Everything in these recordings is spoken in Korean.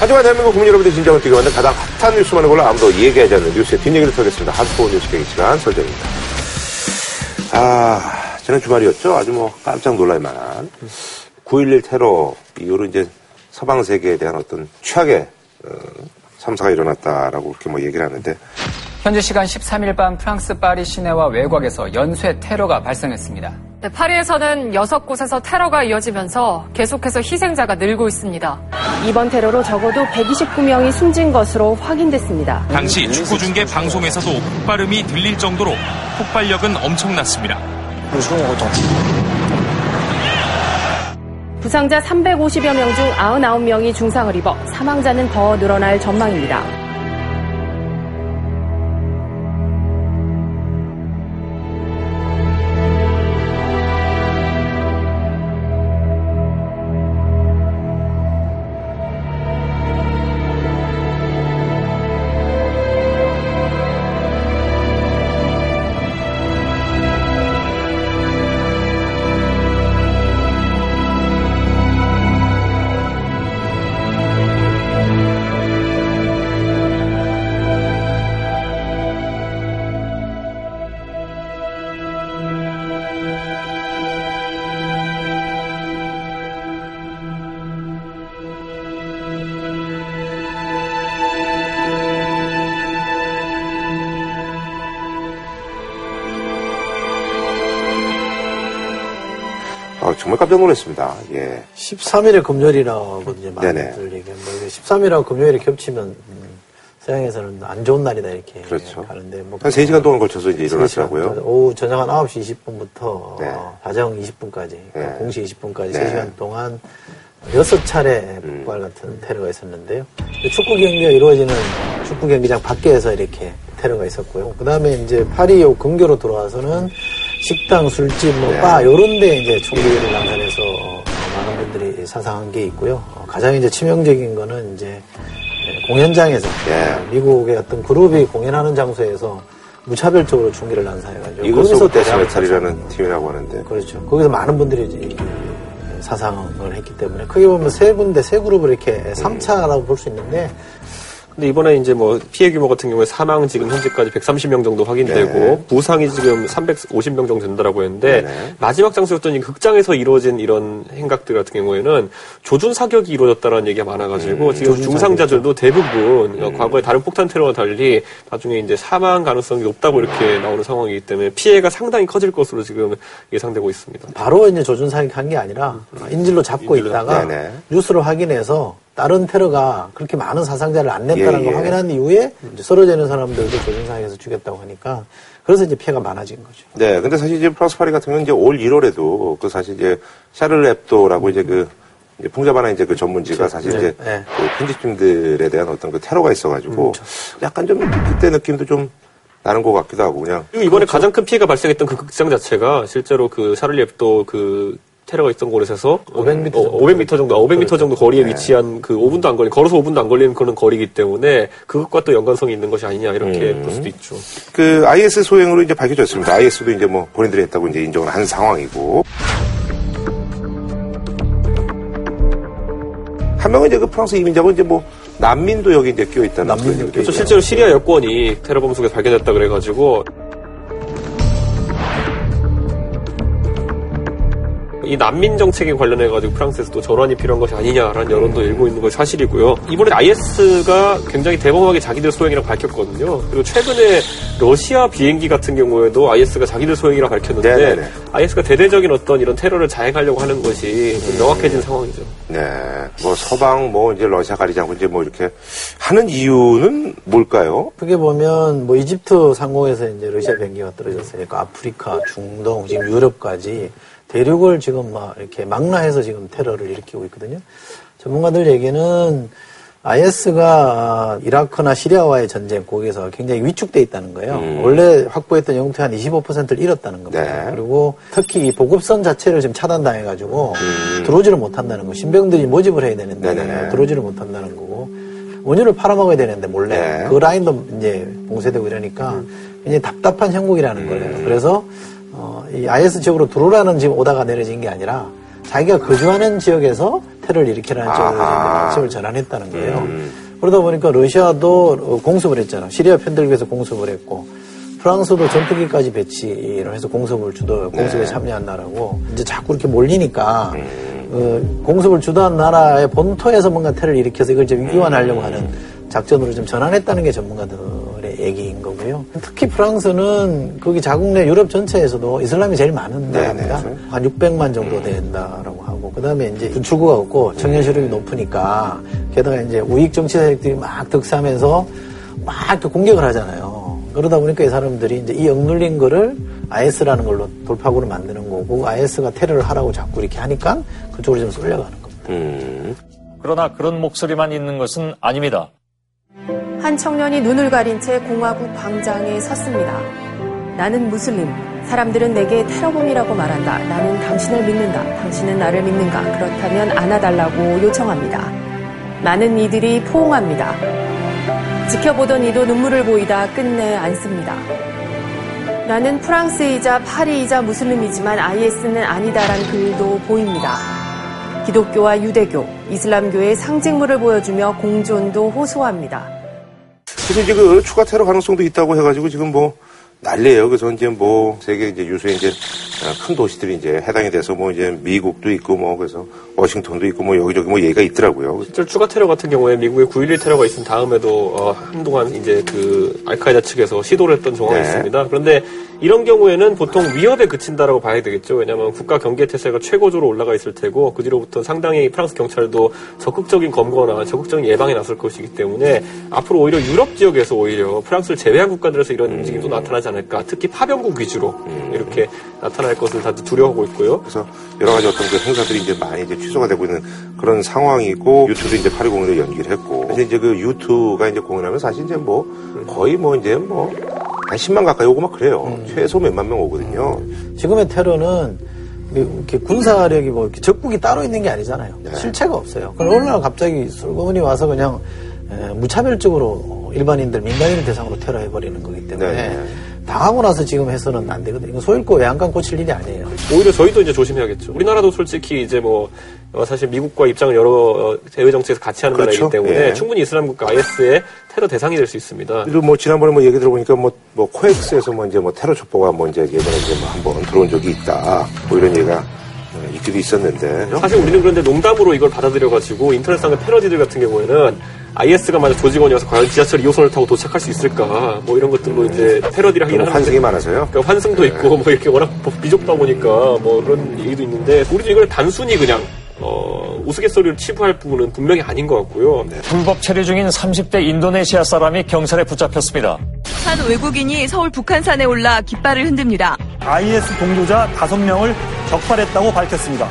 하지만 대한민국 국민 여러분들 진정을 뛰게 만든 가장 핫한 뉴스만을 골라 아무도 얘기하지 않는 뉴스의 뒷얘기를 털겠습니다. 핫스포 뉴스 경기 시간 설정입니다. 아, 지난 주말이었죠? 아주 뭐 깜짝 놀랄 만한 9.11 테러 이후로 이제 서방 세계에 대한 어떤 최악의 어, 참사가 일어났다라고 그렇게 뭐 얘기를 하는데 현지 시간 13일 밤 프랑스 파리 시내와 외곽에서 연쇄 테러가 발생했습니다. 네, 파리에서는 6곳에서 테러가 이어지면서 계속해서 희생자가 늘고 있습니다. 이번 테러로 적어도 129명이 숨진 것으로 확인됐습니다. 당시 축구 중계 방송에서도 폭발음이 들릴 정도로 폭발력은 엄청났습니다. 부상자 350여 명 중 99명이 중상을 입어 사망자는 더 늘어날 전망입니다. 깜짝 놀랐습니다. 예. 13일에 금요일이라고 이제. 많이들 얘기하는데 13일하고 금요일이 겹치면 음, 서양에서는 안 좋은 날이다 이렇게 그렇죠. 가는데 뭐 한 3시간 동안 걸쳐서 이제 3시간 일어났더라고요. 오후 저녁 한 9시 20분부터 네. 자정 20분까지 네. 공시 20분까지 네. 3시간 동안 여섯 차례 음. 폭발 같은 테러가 있었는데요. 축구 경기가 이루어지는 축구 경기장 밖에서 이렇게 테러가 있었고요. 그 다음에 이제 파리 요 근교로 들어와서는 식당, 술집, 뭐 네. 바 요런 데 이제 총기를 난사해서 어, 많은 분들이 사상한 게 있고요. 어, 가장 이제 치명적인 거는 이제 예, 공연장에서 네. 어, 미국의 어떤 그룹이 공연하는 장소에서 무차별적으로 총기를 난사해가지고 이것도 데스메탈이라는 팀이라고 하는데 그렇죠. 거기서 많은 분들이 이제 사상을 했기 때문에 크게 보면 세 군데 세 그룹을 이렇게 3차라고 볼 수 있는데 근데 이번에 이제 뭐 피해 규모 같은 경우에 사망 지금 현재까지 130명 정도 확인되고 네. 부상이 지금 350명 정도 된다라고 했는데 네네. 마지막 장소였던 이 극장에서 이루어진 이런 행각들 같은 경우에는 조준 사격이 이루어졌다는 얘기가 많아가지고 지금 조준 중상자들도 대부분 어, 과거에 다른 폭탄 테러와 달리 나중에 이제 사망 가능성이 높다고 이렇게 나오는 상황이기 때문에 피해가 상당히 커질 것으로 지금 예상되고 있습니다. 바로 이제 조준 사격한 게 아니라 인질로 잡고 인질로 있다가 네네. 뉴스를 확인해서 다른 테러가 그렇게 많은 사상자를 안 냈다는 예, 걸 예. 확인한 이후에 이제 쓰러지는 사람들도 조준 사격에서 죽였다고 하니까 그래서 이제 피해가 많아진 거죠. 네, 근데 사실 이제 프랑스 파리 같은 경우는 이제 올 1월에도 그 사실 이제 샤를 앱도라고 이제 그 이제 풍자반의 이제 그 전문지가 사실 네, 이제 네. 그 편집팀들에 대한 어떤 그 테러가 있어가지고 약간 좀 그때 느낌도 좀 나는 것 같기도 하고 그냥 그리고 이번에 가장 큰 피해가 발생했던 그 극장 자체가 실제로 그 샤를리 앱도 그 테러가 있던 곳에서 500m 어, 정도. 500m 정도, 500m 정도 거리에 네. 위치한 그 5분도 안 걸린, 걸어서 5분도 안 걸리는 그런 거리이기 때문에 그것과 또 연관성이 있는 것이 아니냐 이렇게 음. 볼 수도 있죠. 그 IS 소행으로 이제 밝혀졌습니다. IS도 이제 뭐 본인들이 했다고 이제 인정을 한 상황이고. 한 명은 이제 그 프랑스 이민자고 이제 뭐 난민도 여기 이제 끼어 있다는 난민도 그런 그래서 있고요. 실제로 시리아 여권이 테러 범 속에 발견됐다 그래가지고 이 난민 정책에 관련해 가지고 프랑스에서 또 전환이 필요한 것이 아니냐라는 여론도 일고 있는 것이 사실이고요. 이번에 IS가 굉장히 대범하게 자기들 소행이라고 밝혔거든요. 그리고 최근에 러시아 비행기 같은 경우에도 IS가 자기들 소행이라고 밝혔는데 네네네. IS가 대대적인 어떤 이런 테러를 자행하려고 하는 것이 좀 명확해진 상황이죠. 네. 뭐 서방 뭐 이제 러시아 가리지 않고 이제 뭐 이렇게 하는 이유는 뭘까요? 크게 보면 뭐 이집트 상공에서 이제 러시아 비행기가 떨어졌으니까 아프리카, 중동, 지금 유럽까지 대륙을 지금 막 이렇게 망라해서 지금 테러를 일으키고 있거든요. 전문가들 얘기는 IS가 이라크나 시리아와의 전쟁 거기에서 굉장히 위축돼 있다는 거예요. 음. 원래 확보했던 영토의 한 25%를 잃었다는 겁니다. 네. 그리고 특히 이 보급선 자체를 지금 차단당해가지고 음. 들어오지를 못한다는 거. 신병들이 모집을 해야 되는데 네네. 들어오지를 못한다는 거고 원유를 팔아먹어야 되는데 몰래 네. 그 라인도 이제 봉쇄되고 이러니까 굉장히 답답한 형국이라는 음. 거예요. 그래서 어, 이 IS 지역으로 들어오라는 지금 오다가 내려진 게 아니라 자기가 거주하는 지역에서 테러를 일으키라는 쪽으로 방침을 전환했다는 거예요. 그러다 보니까 러시아도 공습을 했잖아. 시리아 편들기 위해서 공습을 했고 프랑스도 전투기까지 배치를 해서 공습을 주도 공습에 참여한 나라고 이제 자꾸 이렇게 몰리니까 어, 공습을 주도한 나라의 본토에서 뭔가 테러를 일으켜서 이걸 좀 이완하려고 하는 작전으로 좀 전환했다는 게 전문가들 의 얘기인 거고요. 특히 프랑스는 거기 자국 내 유럽 전체에서도 이슬람이 제일 많은 네, 나라입니다. 네. 한 600만 정도 된다라고 하고 그다음에 이제 준출구가 없고 청년 실업이 높으니까 게다가 이제 우익 정치 세력들이 막 득세하면서 막 이렇게 공격을 하잖아요. 그러다 보니까 이 사람들이 이제 이 억눌린 거를 IS라는 걸로 돌파구를 만드는 거고 IS가 테러를 하라고 자꾸 이렇게 하니까 그쪽으로 좀 쏠려가는 겁니다. 음. 그러나 그런 목소리만 있는 것은 아닙니다. 한 청년이 눈을 가린 채 공화국 광장에 섰습니다. 나는 무슬림. 사람들은 내게 테러범이라고 말한다. 나는 당신을 믿는다. 당신은 나를 믿는가? 그렇다면 안아달라고 요청합니다. 많은 이들이 포옹합니다. 지켜보던 이도 눈물을 보이다 끝내 안습니다. 나는 프랑스이자 파리이자 무슬림이지만 IS는 아니다란 글도 보입니다. 기독교와 유대교, 이슬람교의 상징물을 보여주며 공존도 호소합니다. 그래서 이제 그 추가 테러 가능성도 있다고 해가지고 지금 뭐 난리예요. 그래서 이제 뭐 세계 이제 유수의 이제 어, 큰 도시들이 이제 해당이 돼서 뭐 이제 미국도 있고 뭐 그래서 워싱턴도 있고 뭐 여기저기 뭐 얘기가 있더라고요. 실제로 추가 테러 같은 경우에 미국의 9.11 테러가 있은 다음에도 어, 한동안 이제 그 알카에다 측에서 시도를 했던 정황이 네. 있습니다. 그런데 이런 경우에는 보통 위협에 그친다라고 봐야 되겠죠. 왜냐하면 국가 경계 태세가 최고조로 올라가 있을 테고 그 뒤로부터 상당히 프랑스 경찰도 적극적인 검거나 적극적인 예방에 나설 것이기 때문에 앞으로 오히려 유럽 지역에서 오히려 프랑스를 제외한 국가들에서 이런 움직임도 나타나지 않을까. 특히 파병국 위주로 이렇게 나타 날 것을 다들 두려워하고 있고요. 그래서 여러 가지 어떤 그 행사들이 이제 많이 이제 취소가 되고 있는 그런 상황이고 유투도 이제 파리 공연을 연기를 했고 그래서 이제 그 유투가 이제 공연하면 사실 이제 뭐 거의 뭐 이제 뭐 한 10만 가까이 오고 막 그래요. 최소 몇만 명 오거든요. 지금의 테러는 이렇게 군사력이 뭐 이렇게 적국이 따로 있는 게 아니잖아요. 네. 실체가 없어요. 그럼 어느 날 갑자기 술건이 와서 그냥 에, 무차별적으로 일반인들, 민간인 을 대상으로 테러해버리는 거기 때문에 네. 당하고 나서 지금 해서는 안 되거든요. 이거 소잃고 외양간 고칠 일이 아니에요. 오히려 저희도 이제 조심해야겠죠. 우리나라도 솔직히 이제 뭐 어, 사실 미국과 입장을 여러 어, 대외 정책에서 같이 하는 그렇죠. 나라이기 때문에 예. 충분히 이슬람 국가 IS의 테러 대상이 될 수 있습니다. 그리고 뭐 지난번에 뭐 얘기 들어보니까 뭐, 뭐 코엑스에서 뭐 이제 뭐 테러 촉보가 뭐 이제 예전에 이제 뭐 한번 들어온 적이 있다. 뭐 이런 얘기가 어, 있기도 있었는데. 사실 우리는 그런데 농담으로 이걸 받아들여가지고 인터넷상의 패러디들 같은 경우에는 IS가 만약 조직원이어서 과연 지하철 2호선을 타고 도착할 수 있을까 뭐 이런 것들로 이제 패러디를 하긴 하는데 환승이 많아서요. 그러니까 환승도 있고 뭐 이렇게 워낙 미족다 보니까 뭐 그런 얘기도 있는데 우리도 이걸 단순히 그냥 어, 우스갯소리로 치부할 부분은 분명히 아닌 것 같고요. 불법 체류 중인 30대 인도네시아 사람이 경찰에 붙잡혔습니다. 한 외국인이 서울 북한산에 올라 깃발을 흔듭니다. IS 동조자 5명을 적발했다고 밝혔습니다.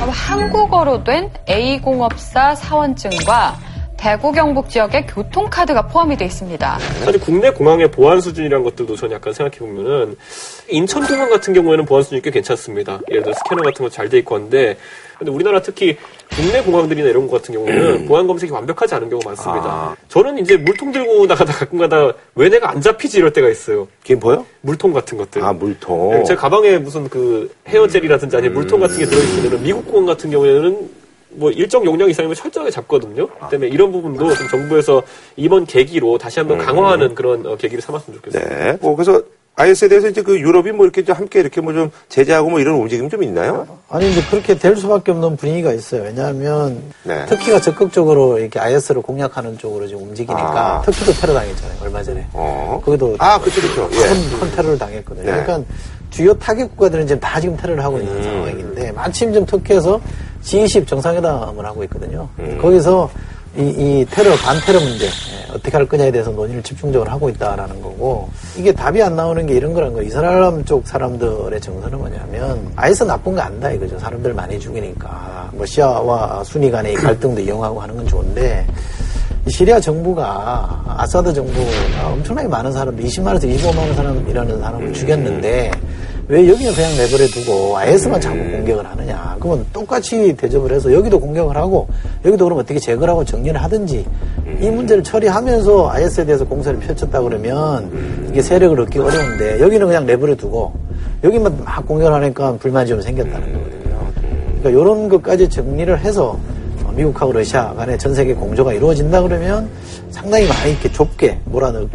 한국어로 된 A공업사 사원증과 대구 경북 지역의 교통카드가 포함이 되어 있습니다. 사실 국내 공항의 보안 수준이라는 것들도 저는 약간 생각해 보면은 인천 공항 같은 경우에는 보안 수준이 꽤 괜찮습니다. 예를 들어 스캐너 같은 거 잘 돼 있고 한데 근데 우리나라 특히 국내 공항들이나 이런 것 같은 경우는 보안 검색이 완벽하지 않은 경우가 많습니다. 저는 이제 물통 들고 나가다 가끔가다 왜 내가 안 잡히지 이럴 때가 있어요. 김포요? 물통 같은 것들. 아, 물통. 제 가방에 무슨 그 헤어젤이라든지 아니면 물통 같은 게 들어있으면 미국 공항 같은 경우에는 뭐 일정 용량 이상이면 철저하게 잡거든요. 그 때문에 이런 부분도 좀 정부에서 이번 계기로 다시 한번 강화하는 그런 어, 계기를 삼았으면 좋겠어요. 네. 뭐 그래서 IS에 대해서 이제 그 유럽이 뭐 이렇게 좀 함께 이렇게 뭐 좀 제재하고 뭐 이런 움직임 좀 있나요? 아니 이제 그렇게 될 수밖에 없는 분위기가 있어요. 왜냐하면 네. 터키가 적극적으로 이렇게 IS를 공략하는 쪽으로 지금 움직이니까 아. 터키도 테러 당했잖아요. 얼마 전에. 어. 거기도 아, 그렇죠, 그렇죠. 예. 큰, 큰 테러를 당했거든요. 네. 그러니까 주요 타격 국가들은 지금 다 지금 테러를 하고 음. 있는 상황인데 마침 좀 터키에서 G20 정상회담을 하고 있거든요. 음. 거기서 이, 이 테러 반테러 문제 예, 어떻게 할 거냐에 대해서 논의를 집중적으로 하고 있다라는 거고 이게 답이 안 나오는 게 이런 거란 거예요. 이스라엘 쪽 사람들의 정서는 뭐냐면 아이스 나쁜 거 안다 이거죠. 사람들 많이 죽이니까 뭐 시아와 순위 간의 이 갈등도 이용하고 하는 건 좋은데 이 시리아 정부가 아사드 정부가 엄청나게 많은 사람들 20만에서 25만 사람이라는 사람을 죽였는데 왜 여기는 그냥 내버려 두고 IS만 자꾸 공격을 하느냐. 그러면 똑같이 대접을 해서 여기도 공격을 하고 여기도 그럼 어떻게 제거를 하고 정리를 하든지 이 문제를 처리하면서 IS에 대해서 공세를 펼쳤다 그러면 이게 세력을 얻기 어려운데 여기는 그냥 내버려 두고 여기만 막 공격을 하니까 불만이 좀 생겼다는 거거든요. 그러니까 이런 것까지 정리를 해서 어, 미국하고 러시아 간의 전 세계 공조가 이루어진다 그러면 상당히 많이 이렇게 좁게 몰아넣을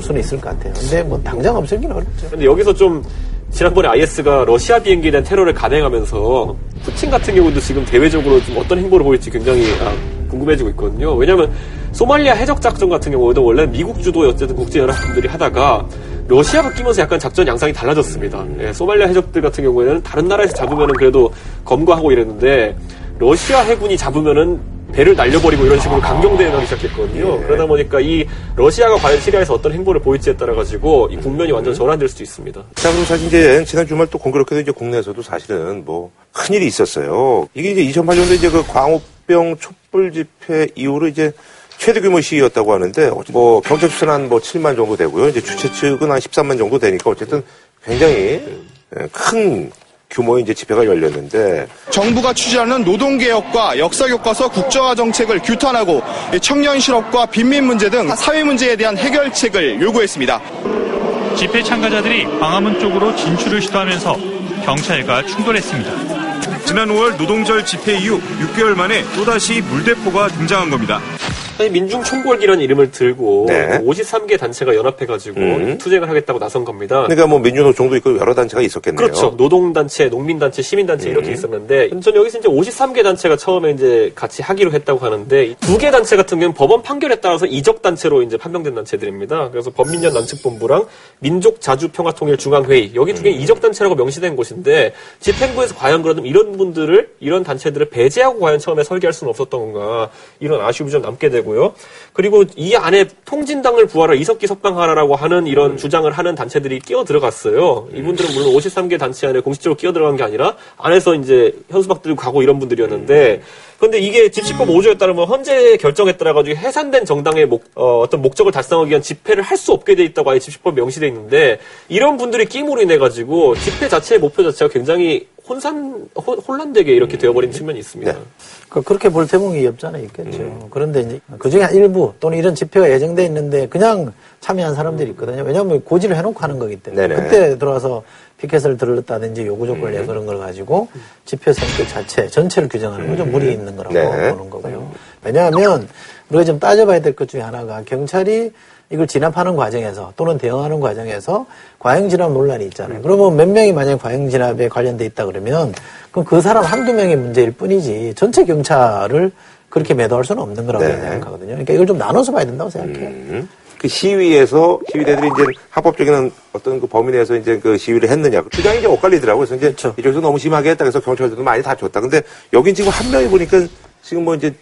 수는 있을 것 같아요. 근데 뭐 당장 없을기는 어렵죠. 근데 여기서 좀 지난번에 IS가 러시아 비행기에 대한 테러를 감행하면서 푸틴 같은 경우도 지금 대외적으로 좀 어떤 행보를 보일지 굉장히 아, 궁금해지고 있거든요. 왜냐하면 소말리아 해적 작전 같은 경우에도 원래 미국 주도의 어쨌든 국제 연합군들이 하다가 러시아가 끼면서 약간 작전 양상이 달라졌습니다. 예, 소말리아 해적들 같은 경우에는 다른 나라에서 잡으면은 그래도 검거하고 이랬는데 러시아 해군이 잡으면은 배를 날려버리고 이런 식으로 강경대응하기 예. 시작했거든요. 그러다 보니까 이 러시아가 과연 시리아에서 어떤 행보를 보일지에 따라 가지고 이 국면이 완전 전환될 수도 있습니다. 자, 그럼 사실 이제 지난 주말 또 공교롭게도 이제 국내에서도 사실은 뭐 큰일이 있었어요. 이게 이제 2008년도 이제 그 광우병 촛불 집회 이후로 이제 최대 규모 시위였다고 하는데 뭐 경찰 수는 한뭐 7만 정도 되고요. 이제 주최 측은 한 13만 정도 되니까 어쨌든 굉장히 예, 큰 규모의 이제 집회가 열렸는데 정부가 추진하는 노동개혁과 역사교과서 국정화 정책을 규탄하고 청년 실업과 빈민 문제 등 사회 문제에 대한 해결책을 요구했습니다. 집회 참가자들이 광화문 쪽으로 진출을 시도하면서 경찰과 충돌했습니다. 지난 5월 노동절 집회 이후 6개월 만에 또다시 물대포가 등장한 겁니다. 아니, 민중 총궐기라는 이름을 들고 네. 53개 단체가 연합해가지고 음. 투쟁을 하겠다고 나선 겁니다. 그러니까 뭐 민주노총도 있고 여러 단체가 있었겠네요. 그렇죠. 노동단체, 농민단체, 시민단체 이렇게 음. 있었는데, 전 여기서 이제 53개 단체가 처음에 이제 같이 하기로 했다고 하는데, 두 개 단체 같은 경우는 법원 판결에 따라서 이적 단체로 이제 판명된 단체들입니다. 그래서 범민련 난측본부랑 민족자주평화통일중앙회의, 여기 두개 음. 이적 단체라고 명시된 곳인데, 집행부에서 과연 그러면 이런 분들을, 이런 단체들을 배제하고 과연 처음에 설계할 수는 없었던 건가, 이런 아쉬움이 좀 남게 되고 요. 그리고 이 안에 통진당을 부활할 이석기 석방하라라고 하는 이런 음. 주장을 하는 단체들이 끼어 들어갔어요. 이분들은 물론 53개 단체 안에 공식적으로 끼어 들어간 게 아니라 안에서 이제 현수막 들고 가고 이런 분들이었는데 그런데 이게 집시법 5조에 따르면 헌재 결정에 따라 가지고 해산된 정당의 목, 어, 떤 목적을 달성하기 위한 집회를 할 수 없게 돼 있다고 아예 집시법 명시돼 있는데 이런 분들이 끼므로 인해 가지고 집회 자체의 목표 자체가 굉장히 혼산 혼- 혼란되게 이렇게 되어버린 측면이 있습니다. 그- 그렇게 볼 대목이 없잖아요, 있겠죠. 그런데 이제 그 중에 일부 또는 이런 집회가 예정돼 있는데 그냥 참여한 사람들이 있거든요. 왜냐하면 고지를 해놓고 하는 거기 때문에. 네네. 그때 들어와서 피켓을 들렀다든지 요구 조건을 내 그런 걸 가지고 집회 성격 자체 전체를 규정하는 건좀 무리 있는 거라고 네. 보는 거고요. 왜냐하면 우리가 좀 따져봐야 될 것 중에 하나가 경찰이 이걸 진압하는 과정에서 또는 대응하는 과정에서 과잉 진압 논란이 있잖아요. 그러면 몇 명이 만약에 과잉 진압에 관련돼 있다 그러면 그럼 그 사람 한두 명의 문제일 뿐이지 전체 경찰을 그렇게 매도할 수는 없는 거라고 네. 생각하거든요. 그러니까 이걸 좀 나눠서 봐야 된다고 생각해요. 음. 그 시위에서 시위대들이 이제 합법적인 어떤 그 범위 내에서 이제 그 시위를 했느냐. 그 주장이 이제 엇갈리더라고요. 그래서 이제 그렇죠. 이쪽에서 너무 심하게 했다 그래서 경찰들도 많이 다쳤다. 근데 여긴 지금 한 명이 보니까 지금 뭐 이제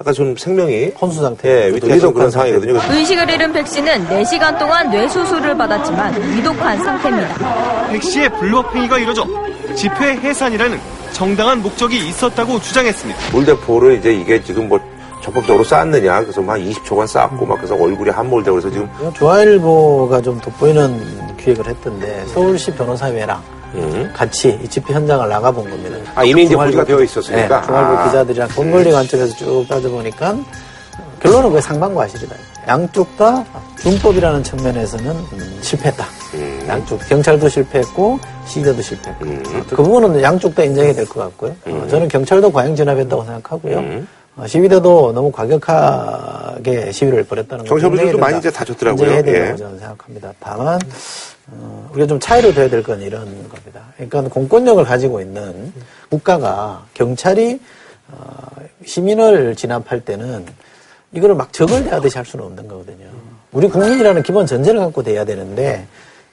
약간 좀 생명이 혼수 상태. 예, 위태해서 그런 상황이거든요. 의식을 잃은 백 씨는 4시간 동안 뇌수술을 받았지만 위독한 상태입니다. 백 씨의 불법 행위가 이뤄져 집회 해산이라는 정당한 목적이 있었다고 주장했습니다. 물대포를 이제 이게 지금 뭐 적극적으로 쐈느냐. 그래서 막 20초간 쐈고 막 그래서 얼굴이 함몰되고 그래서 지금 조아일보가 좀 돋보이는 기획을 했던데 서울시 변호사회랑 음. 같이 이 집회 현장을 나가본 겁니다. 아, 이미 이제 고지가 되어 있었으니까? 네, 중앙일보 아. 기자들이랑 돈벌리 관점에서 쭉 따져보니까 결론은 거의 상반과실이다. 양쪽 다 준법이라는 측면에서는 음, 실패했다. 음. 양쪽 경찰도 실패했고 시위대도 실패했고 음. 그 부분은 양쪽 다 인정이 될것 같고요. 어, 저는 경찰도 과잉 진압했다고 생각하고요. 음. 어, 시위대도 너무 과격하게 시위를 벌였다는 거 경찰분들도 인정해야 많이. 이제 다쳤더라고요. 인정해야 된다고 예. 저는 생각합니다. 다만 어, 우리가 좀 차이를 둬야 될 건 이런 겁니다. 그러니까 공권력을 가지고 있는 국가가 경찰이 어, 시민을 진압할 때는 이거를 막 적을 대하듯이 할 수는 없는 거거든요. 우리 국민이라는 기본 전제를 갖고 돼야 되는데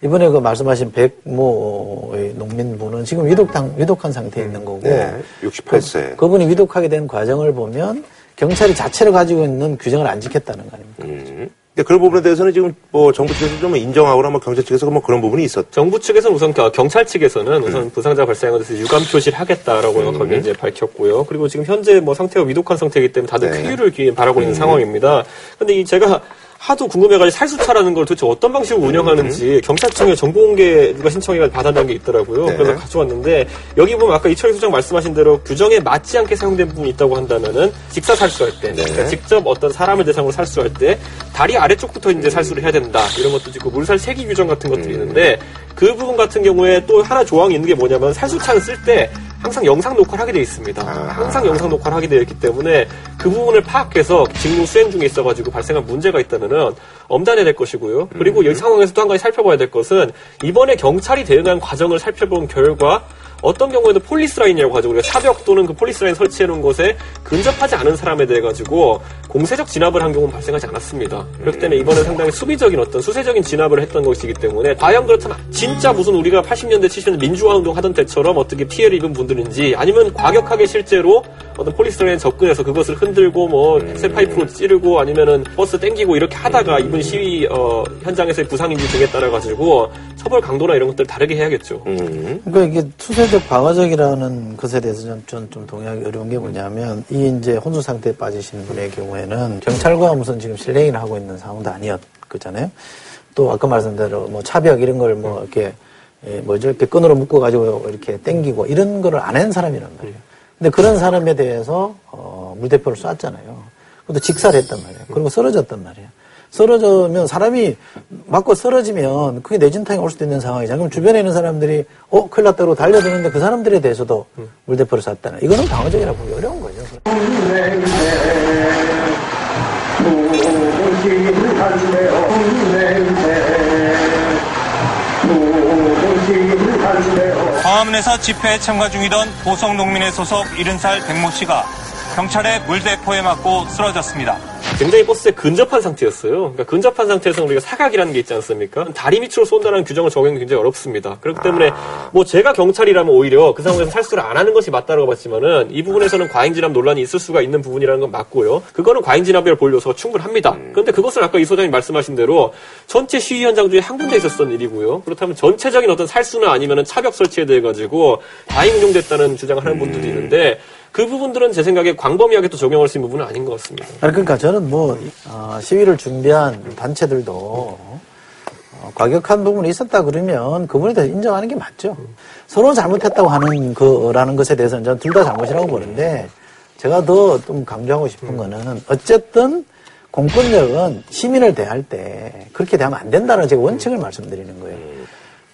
이번에 그 말씀하신 백모의 농민분은 지금 위독당, 위독한 상태에 있는 거고 네, 68세. 그, 분이 위독하게 된 과정을 보면 경찰이 자체로 가지고 있는 규정을 안 지켰다는 거 아닙니까? 음. 근데 그런 부분에 대해서는 지금 뭐 정부 측에서 좀 인정하거나 뭐 경찰 측에서 뭐 그런 부분이 있었죠. 정부 측에서는 우선 겨- 경찰 측에서는 우선 음. 부상자 발생한 것에 대해서 유감 표시를 하겠다라고 명확하게 이제 밝혔고요. 그리고 지금 현재 뭐 상태가 위독한 상태이기 때문에 다들 네. 쾌유를 기- 바라고 있는 음. 상황입니다. 근데 이 제가 하도 궁금해가지고 살수차라는 걸 도대체 어떤 방식으로 운영하는지 경찰청에 정보공개 누가 신청해가 받아낸 게 있더라고요. 음. 네. 그래서 가져왔는데 여기 보면 아까 이철희 소장 말씀하신 대로 규정에 맞지 않게 사용된 부분이 있다고 한다면은 직사 살수할 때, 네. 그러니까 직접 어떤 사람을 대상으로 살수할 때 다리 아래쪽부터 이제 살수를 해야 된다 이런 것도 있고 물살 세기 규정 같은 것들이 음. 있는데 그 부분 같은 경우에 또 하나 조항이 있는 게 뭐냐면 살수차는 쓸때 항상 영상 녹화를 하게 돼 있습니다. 항상 영상 녹화를 하게 되어 있기 때문에 그 부분을 파악해서 직무 수행 중에 있어가지고 발생한 문제가 있다면은 엄단해야 될 것이고요. 그리고 이 상황에서 또 한 가지 살펴봐야 될 것은 이번에 경찰이 대응한 과정을 살펴본 결과 어떤 경우에는 폴리스 라인이라고 하죠. 우리가 차벽 또는 그 폴리스 라인 설치해 놓은 곳에 근접하지 않은 사람에 대해 가지고 공세적 진압을 한 경우는 발생하지 않았습니다. 그렇기 때문에 이번에 상당히 수비적인 어떤 수세적인 진압을 했던 것이기 때문에 과연 그렇다면 진짜 무슨 우리가 80년대 70년대 민주화 운동 하던 때처럼 어떻게 피해를 입은 분들인지 아니면 과격하게 실제로 어떤 폴리스 라인에 접근해서 그것을 흔들고 뭐 쇠파이프로 찌르고 아니면은 버스 땡기고 이렇게 하다가 이분 시위 어, 현장에서의 부상인지 등에 따라 가지고 처벌 강도나 이런 것들 을 다르게 해야겠죠. 그러니까 이게 투세 적 방어적이라는 것에 대해서 좀, 좀, 좀 동의하기 어려운 게 뭐냐면 이 이제 혼수 상태에 빠지신 분의 경우에는 경찰과 무슨 지금 실랭이를 하고 있는 상황도 아니었잖아요. 또 아까 말씀대로 뭐 차벽 이런 걸 뭐 이렇게 예, 뭐죠 이렇게 끈으로 묶어 가지고 이렇게 땡기고 이런 거를 안 한 사람이란 말이에요. 근데 그런 사람에 대해서 어, 물대포를 쐈잖아요. 그것도 직살했단 말이에요. 그리고 쓰러졌단 말이에요. 쓰러지면 사람이 맞고 쓰러지면 그게 뇌진탕이 올 수도 있는 상황이잖아요. 그럼 주변에 있는 사람들이 어 큰일 났다고 달려드는데 그 사람들에 대해서도 물대포를 쐈다는 이거는 방어적이라고 보기 어려운 거죠. 광화문에서 집회에 참가 중이던 보성농민의 소속 70살 백모 씨가 경찰의 물대포에 맞고 쓰러졌습니다. 굉장히 버스에 근접한 상태였어요. 그러니까 근접한 상태에서 우리가 사각이라는 게 있지 않습니까? 다리 밑으로 쏜다는 규정을 적용이 굉장히 어렵습니다. 그렇기 때문에 뭐 제가 경찰이라면 오히려 그 상황에서 살수를 안 하는 것이 맞다고 봤지만은 이 부분에서는 과잉진압 논란이 있을 수가 있는 부분이라는 건 맞고요. 그거는 과잉진압이라 볼 요소가 충분합니다. 그런데 그것을 아까 이 소장님 말씀하신 대로 전체 시위 현장 중에 한 군데 있었던 일이고요. 그렇다면 전체적인 어떤 살수나 아니면은 차벽 설치에 대해 가지고 과잉 운용됐다는 주장을 하는 분들도 있는데 그 부분들은 제 생각에 광범위하게 또 적용할 수 있는 부분은 아닌 것 같습니다. 그러니까 저는 뭐 어, 시위를 준비한 단체들도 어, 과격한 부분이 있었다 그러면 그분에 대해서 인정하는 게 맞죠. 서로 잘못했다고 하는 거라는 것에 대해서는 저는 둘 다 잘못이라고 보는데 제가 더 좀 강조하고 싶은 거는 어쨌든 공권력은 시민을 대할 때 그렇게 대하면 안 된다는 제가 원칙을 말씀드리는 거예요.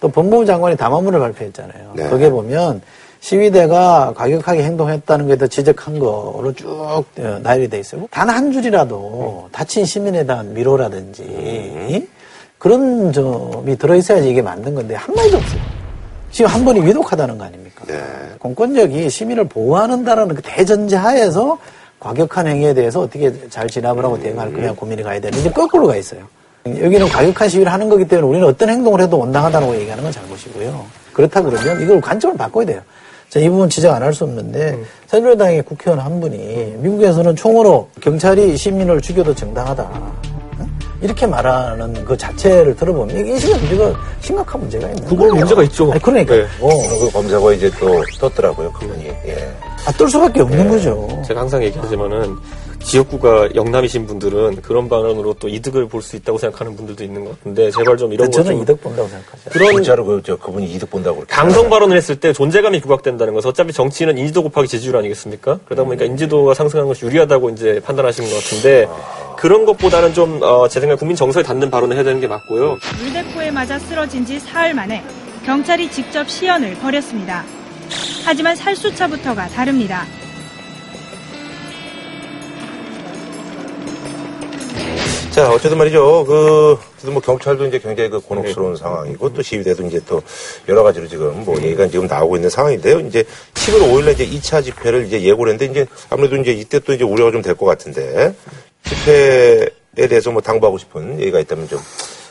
또 법무부 장관이 담화문을 발표했잖아요. 네. 거기에 보면 시위대가 과격하게 행동했다는 것에 지적한 거로 쭉 어, 나열이 돼 있어요. 단 한 줄이라도 다친 시민에 대한 미로라든지 그런 점이 들어있어야지 이게 만든 건데 한마디도 없어요. 지금 한 번이 위독하다는 거 아닙니까? 공권력이 시민을 보호하는다라는 그 대전제 하에서 과격한 행위에 대해서 어떻게 잘 진압을 하고 대응할 거냐 고민이 가야 되는데 이제 거꾸로 가 있어요. 여기는 과격한 시위를 하는 거기 때문에 우리는 어떤 행동을 해도 온당하다고 얘기하는 건 잘못이고요. 그렇다 그러면 이걸 관점을 바꿔야 돼요. 자, 이 부분 지적 안 할 수 없는데 새누리당의 국회의원 한 분이 미국에서는 총으로 경찰이 시민을 죽여도 정당하다. 응? 이렇게 말하는 그 자체를 들어보면 이게 인식의 문제가 심각한 문제가 있는 그건 거예요. 문제가 있죠. 아니, 그러니까. 네. 어. 그 검사가 이제 또 떴더라고요, 그분이. 예. 아, 뜰 수밖에 없는 거죠. 제가 항상 얘기하지만은 지역구가 영남이신 분들은 그런 방안으로 또 이득을 볼 수 있다고 생각하는 분들도 있는 것 같은데 제발 좀 이런 저는 거좀 이득 본다고 생각하죠. 그런 진짜로 그, 저, 그분이 이득 본다고 그렇게. 강성 발언을 했을 때 존재감이 부각된다는 것은 어차피 정치는 인지도 곱하기 지지율 아니겠습니까? 그러다 보니까 인지도가 상승한 것이 유리하다고 이제 판단하시는 것 같은데 그런 것보다는 좀제 생각에 국민 정서에 닿는 발언을 해야 되는 게 맞고요. 물대포에 맞아 쓰러진 지 사흘 만에 경찰이 직접 시연을 벌였습니다. 하지만 살수차부터가 다릅니다. 자, 어쨌든 말이죠. 그, 뭐 경찰도 이제 굉장히 그 곤혹스러운 상황이고 또 시위대도 이제 또 여러 가지로 지금 뭐 얘기가 지금 나오고 있는 상황인데요. 이제 11월 5일에 이제 2차 집회를 이제 예고를 했는데 이제 아무래도 이제 이때 또 이제 우려가 좀 될 것 같은데 집회에 대해서 뭐 당부하고 싶은 얘기가 있다면 좀.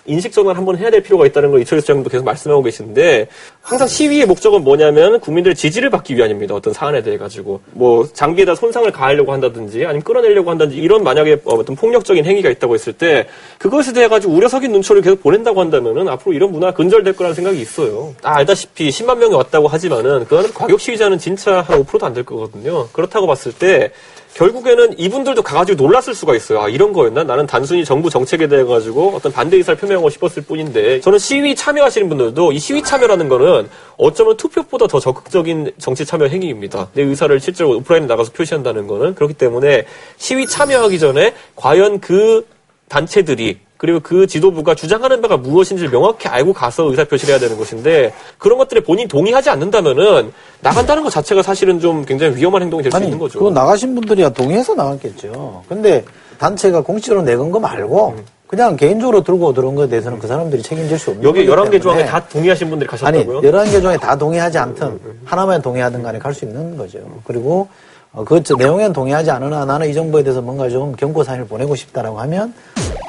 인식 전환 한번 해야 될 필요가 있다는 걸 이철 수 장님도 계속 말씀하고 계시는데 항상 시위의 목적은 뭐냐면 국민들의 지지를 받기 위함입니다. 어떤 사안에 대해 가지고 뭐 장비에다 손상을 가하려고 한다든지 아니면 끌어내려고 한다든지 이런 만약에 어떤 폭력적인 행위가 있다고 했을 때 그것에 대해 가지고 우려 섞인 눈초리를 계속 보낸다고 한다면은 앞으로 이런 문화 가 근절될 거라는 생각이 있어요. 다 알다시피 10만 명이 왔다고 하지만은 그거는 과격 시위자는 진짜 한 5%도 안 될 거거든요. 그렇다고 봤을 때 결국에는 이분들도 가가지고 놀랐을 수가 있어요. 아, 이런 거였나? 나는 단순히 정부 정책에 대해 가지고 어떤 반대 의사를 표명하고 싶었을 뿐인데 저는 시위 참여하시는 분들도 이 시위 참여라는 거는 어쩌면 투표보다 더 적극적인 정치 참여 행위입니다. 내 의사를 실제로 오프라인에 나가서 표시한다는 거는 그렇기 때문에 시위 참여하기 전에 과연 그 단체들이 그리고 그 지도부가 주장하는 바가 무엇인지를 명확히 알고 가서 의사 표시를 해야 되는 것인데 그런 것들에 본인이 동의하지 않는다면은 나간다는 것 자체가 사실은 좀 굉장히 위험한 행동이 될 수 있는 거죠. 그거 나가신 분들이야 동의해서 나갔겠죠. 근데 단체가 공식적으로 내건 거 말고 그냥 개인적으로 들고 들어온 거에 대해서는 그 사람들이 책임질 수 없는 여기 거기 11개 조항에 때문에 다 동의하신 분들이 아니, 가셨다고요? 11개 중에 다 동의하지 않든 하나만 동의하든 간에 갈 수 있는 거죠. 그리고 어, 그 저, 내용에는 동의하지 않으나 나는 이 정부에 대해서 뭔가 좀 경고 사인을 보내고 싶다라고 하면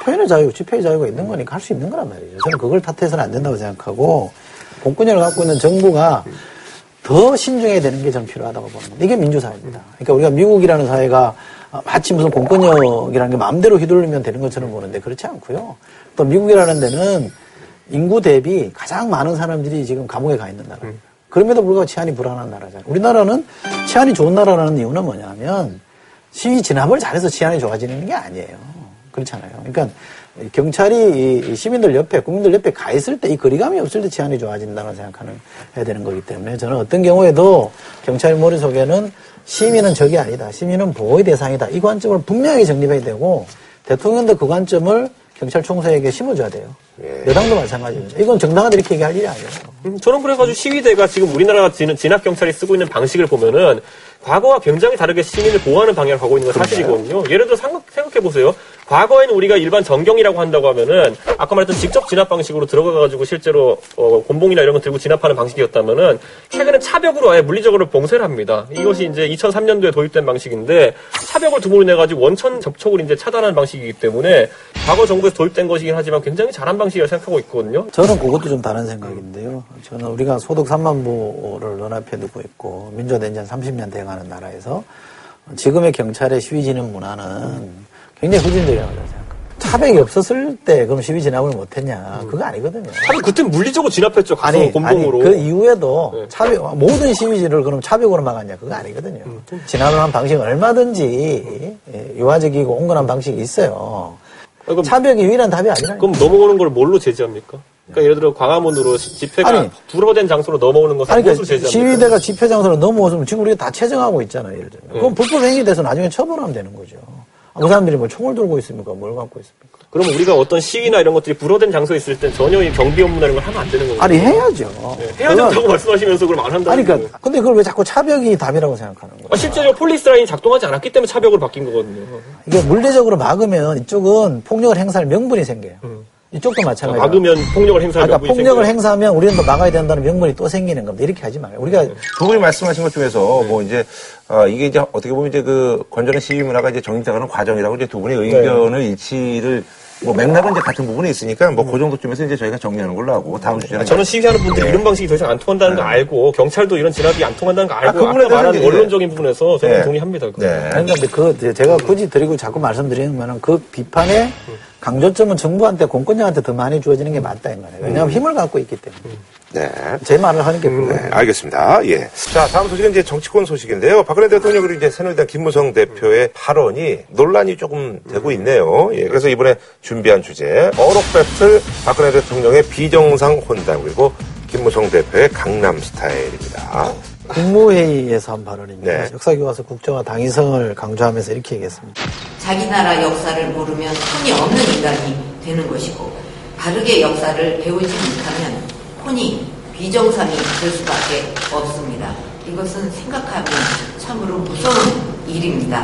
표현의 자유, 집회의 자유가 있는 거니까 할 수 있는 거란 말이죠. 저는 그걸 탓해서는 안 된다고 생각하고 공권력을 갖고 있는 정부가 더 신중해야 되는 게 저는 필요하다고 봅니다. 이게 민주사회입니다. 그러니까 우리가 미국이라는 사회가 어, 마치 무슨 공권력이라는 게 마음대로 휘둘리면 되는 것처럼 보는데 그렇지 않고요. 또 미국이라는 데는 인구 대비 가장 많은 사람들이 지금 감옥에 가 있는 나라입니다. 그럼에도 불구하고 치안이 불안한 나라잖아요. 우리나라는 치안이 좋은 나라라는 이유는 뭐냐면 시위 진압을 잘해서 치안이 좋아지는 게 아니에요. 그렇잖아요. 그러니까 경찰이 이 시민들 옆에, 국민들 옆에 가 있을 때 이 거리감이 없을 때 치안이 좋아진다고 생각하는, 해야 되는 거기 때문에 저는 어떤 경우에도 경찰 머릿속에는 시민은 적이 아니다. 시민은 보호의 대상이다. 이 관점을 분명히 정립해야 되고 대통령도 그 관점을 경찰 총수에게 심어줘야 돼요. 여당도 마찬가지입니다. 이건 정당한테 이렇게 얘기할 일이 아니에요. 음, 저는 그래가지고 시위대가 지금 우리나라 진- 진압 경찰이 쓰고 있는 방식을 보면은 과거와 굉장히 다르게 시민을 보호하는 방향을 가고 있는 건 사실이거든요. 예를 들어 생각, 해 보세요 과거에는 우리가 일반 정경이라고 한다고 하면은 아까 말했던 직접 진압 방식으로 들어가가지고 실제로 어, 곤봉이나 이런 거 들고 진압하는 방식이었다면은 최근에 차벽으로 아예 물리적으로 봉쇄를 합니다. 이것이 이제 2003년도에 도입된 방식인데 차벽을 두 번을 내가지고 원천 접촉을 이제 차단하는 방식이기 때문에 과거 정부에서 도입된 것이긴 하지만 굉장히 잘한 방식이라고 생각하고 있거든요. 저는 그것도 좀 다른 생각인데요. 저는 우리가 소득 3만 부를 눈앞에 두고 있고 민주화된 지한 30년 돼가는 나라에서 지금의 경찰의 시위 진압 문화는 굉장히 후진적이라고 생각합니다. 차벽이 없었을 때 그럼 시위 진압을 못했냐? 그거 아니거든요. 아니 그때 물리적으로 진압했죠. 가서 아니, 곤봉으로. 아니, 그 이후에도 차벽, 모든 시위지를 그럼 차벽으로 막았냐? 그거 아니거든요. 진압을 한 방식은 얼마든지 예, 유화적이고 온건한 방식이 있어요. 차벽이 유일한 답이 아니라. 그럼 넘어오는 걸 뭘로 제지합니까? 그러니까 예를 들어 광화문으로 시- 집회가 아니. 불어된 장소로 넘어오는 것을 아니, 무엇으로 그러니까 제지합니까? 시위대가 집회 장소로 넘어오면 지금 우리가 다 채증하고 있잖아요. 예를 들면. 그럼 불법 행위 돼서 나중에 처벌하면 되는 거죠. 아, 그 사람들이 뭐 총을 들고 있습니까? 뭘 갖고 있습니까? 그럼 우리가 어떤 시위나 이런 것들이 불허된 장소에 있을 땐 전혀 이 경비 업무나 이런 걸 하면 안 되는 거예요. 아니, 해야죠. 해야 그건- 된다고 말씀하시면서 그럼 안 한다는 거예요. 그러니까, 근데 그걸 왜 자꾸 차벽이 답이라고 생각하는 거예요? 아, 실제로 폴리스 라인이 작동하지 않았기 때문에 차벽으로 바뀐 거거든요. 이게 물리적으로 막으면 이쪽은 폭력을 행사할 명분이 생겨요. 이쪽도 마찬가지예요. 막으면 폭력을 아까 명분이 폭력을 생겨요. 행사하면 우리는 또 막아야 된다는 명분이 또 생기는 겁니다. 이렇게 하지 말아요. 우리가 두 분이 말씀하신 것 중에서 뭐 이제 어, 이게 이제 어떻게 보면 이제 그 건전한 시위 문화가 이제 정립돼가는 과정이라고 이제 두 분의 의견을 일치를 뭐 맥락은 이제 같은 부분이 있으니까 뭐 그 정도쯤에서 이제 저희가 정리하는 걸로 하고 다음 주제는 아, 저는 시위하는 분들이 이런 방식이 더 이상 안 통한다는 거 알고 경찰도 이런 진압이 안 통한다는 거 아, 알고 그 아, 부분에 까 말한 이제- 원론적인 부분에서 저는 네. 동의합니다. 그거. 네. 아니, 근데 그, 제가 굳이 드리고 자꾸 말씀드리는 거는 그 비판의 강조점은 정부한테, 공권력한테 더 많이 주어지는 게 맞다, 이 말이에요. 왜냐하면 힘을 갖고 있기 때문에. 네. 제 말을 하는 게 그거예요. 네, 알겠습니다. 예. 자, 다음 소식은 이제 정치권 소식인데요. 박근혜 대통령 그리고 이제 새누리당 김무성 대표의 발언이 논란이 조금 되고 있네요. 예. 그래서 이번에 준비한 주제 어록 배틀 박근혜 대통령의 비정상 혼담 그리고 김무성 대표의 강남 스타일입니다. 국무회의에서 한 발언입니다. 네. 역사교과서 국정화 당위성을 강조하면서 이렇게 얘기했습니다. 자기 나라 역사를 모르면 혼이 없는 인간이 되는 것이고 바르게 역사를 배우지 못하면 혼이 비정상이 될 수밖에 없습니다. 이것은 생각하면 참으로 무서운 일입니다.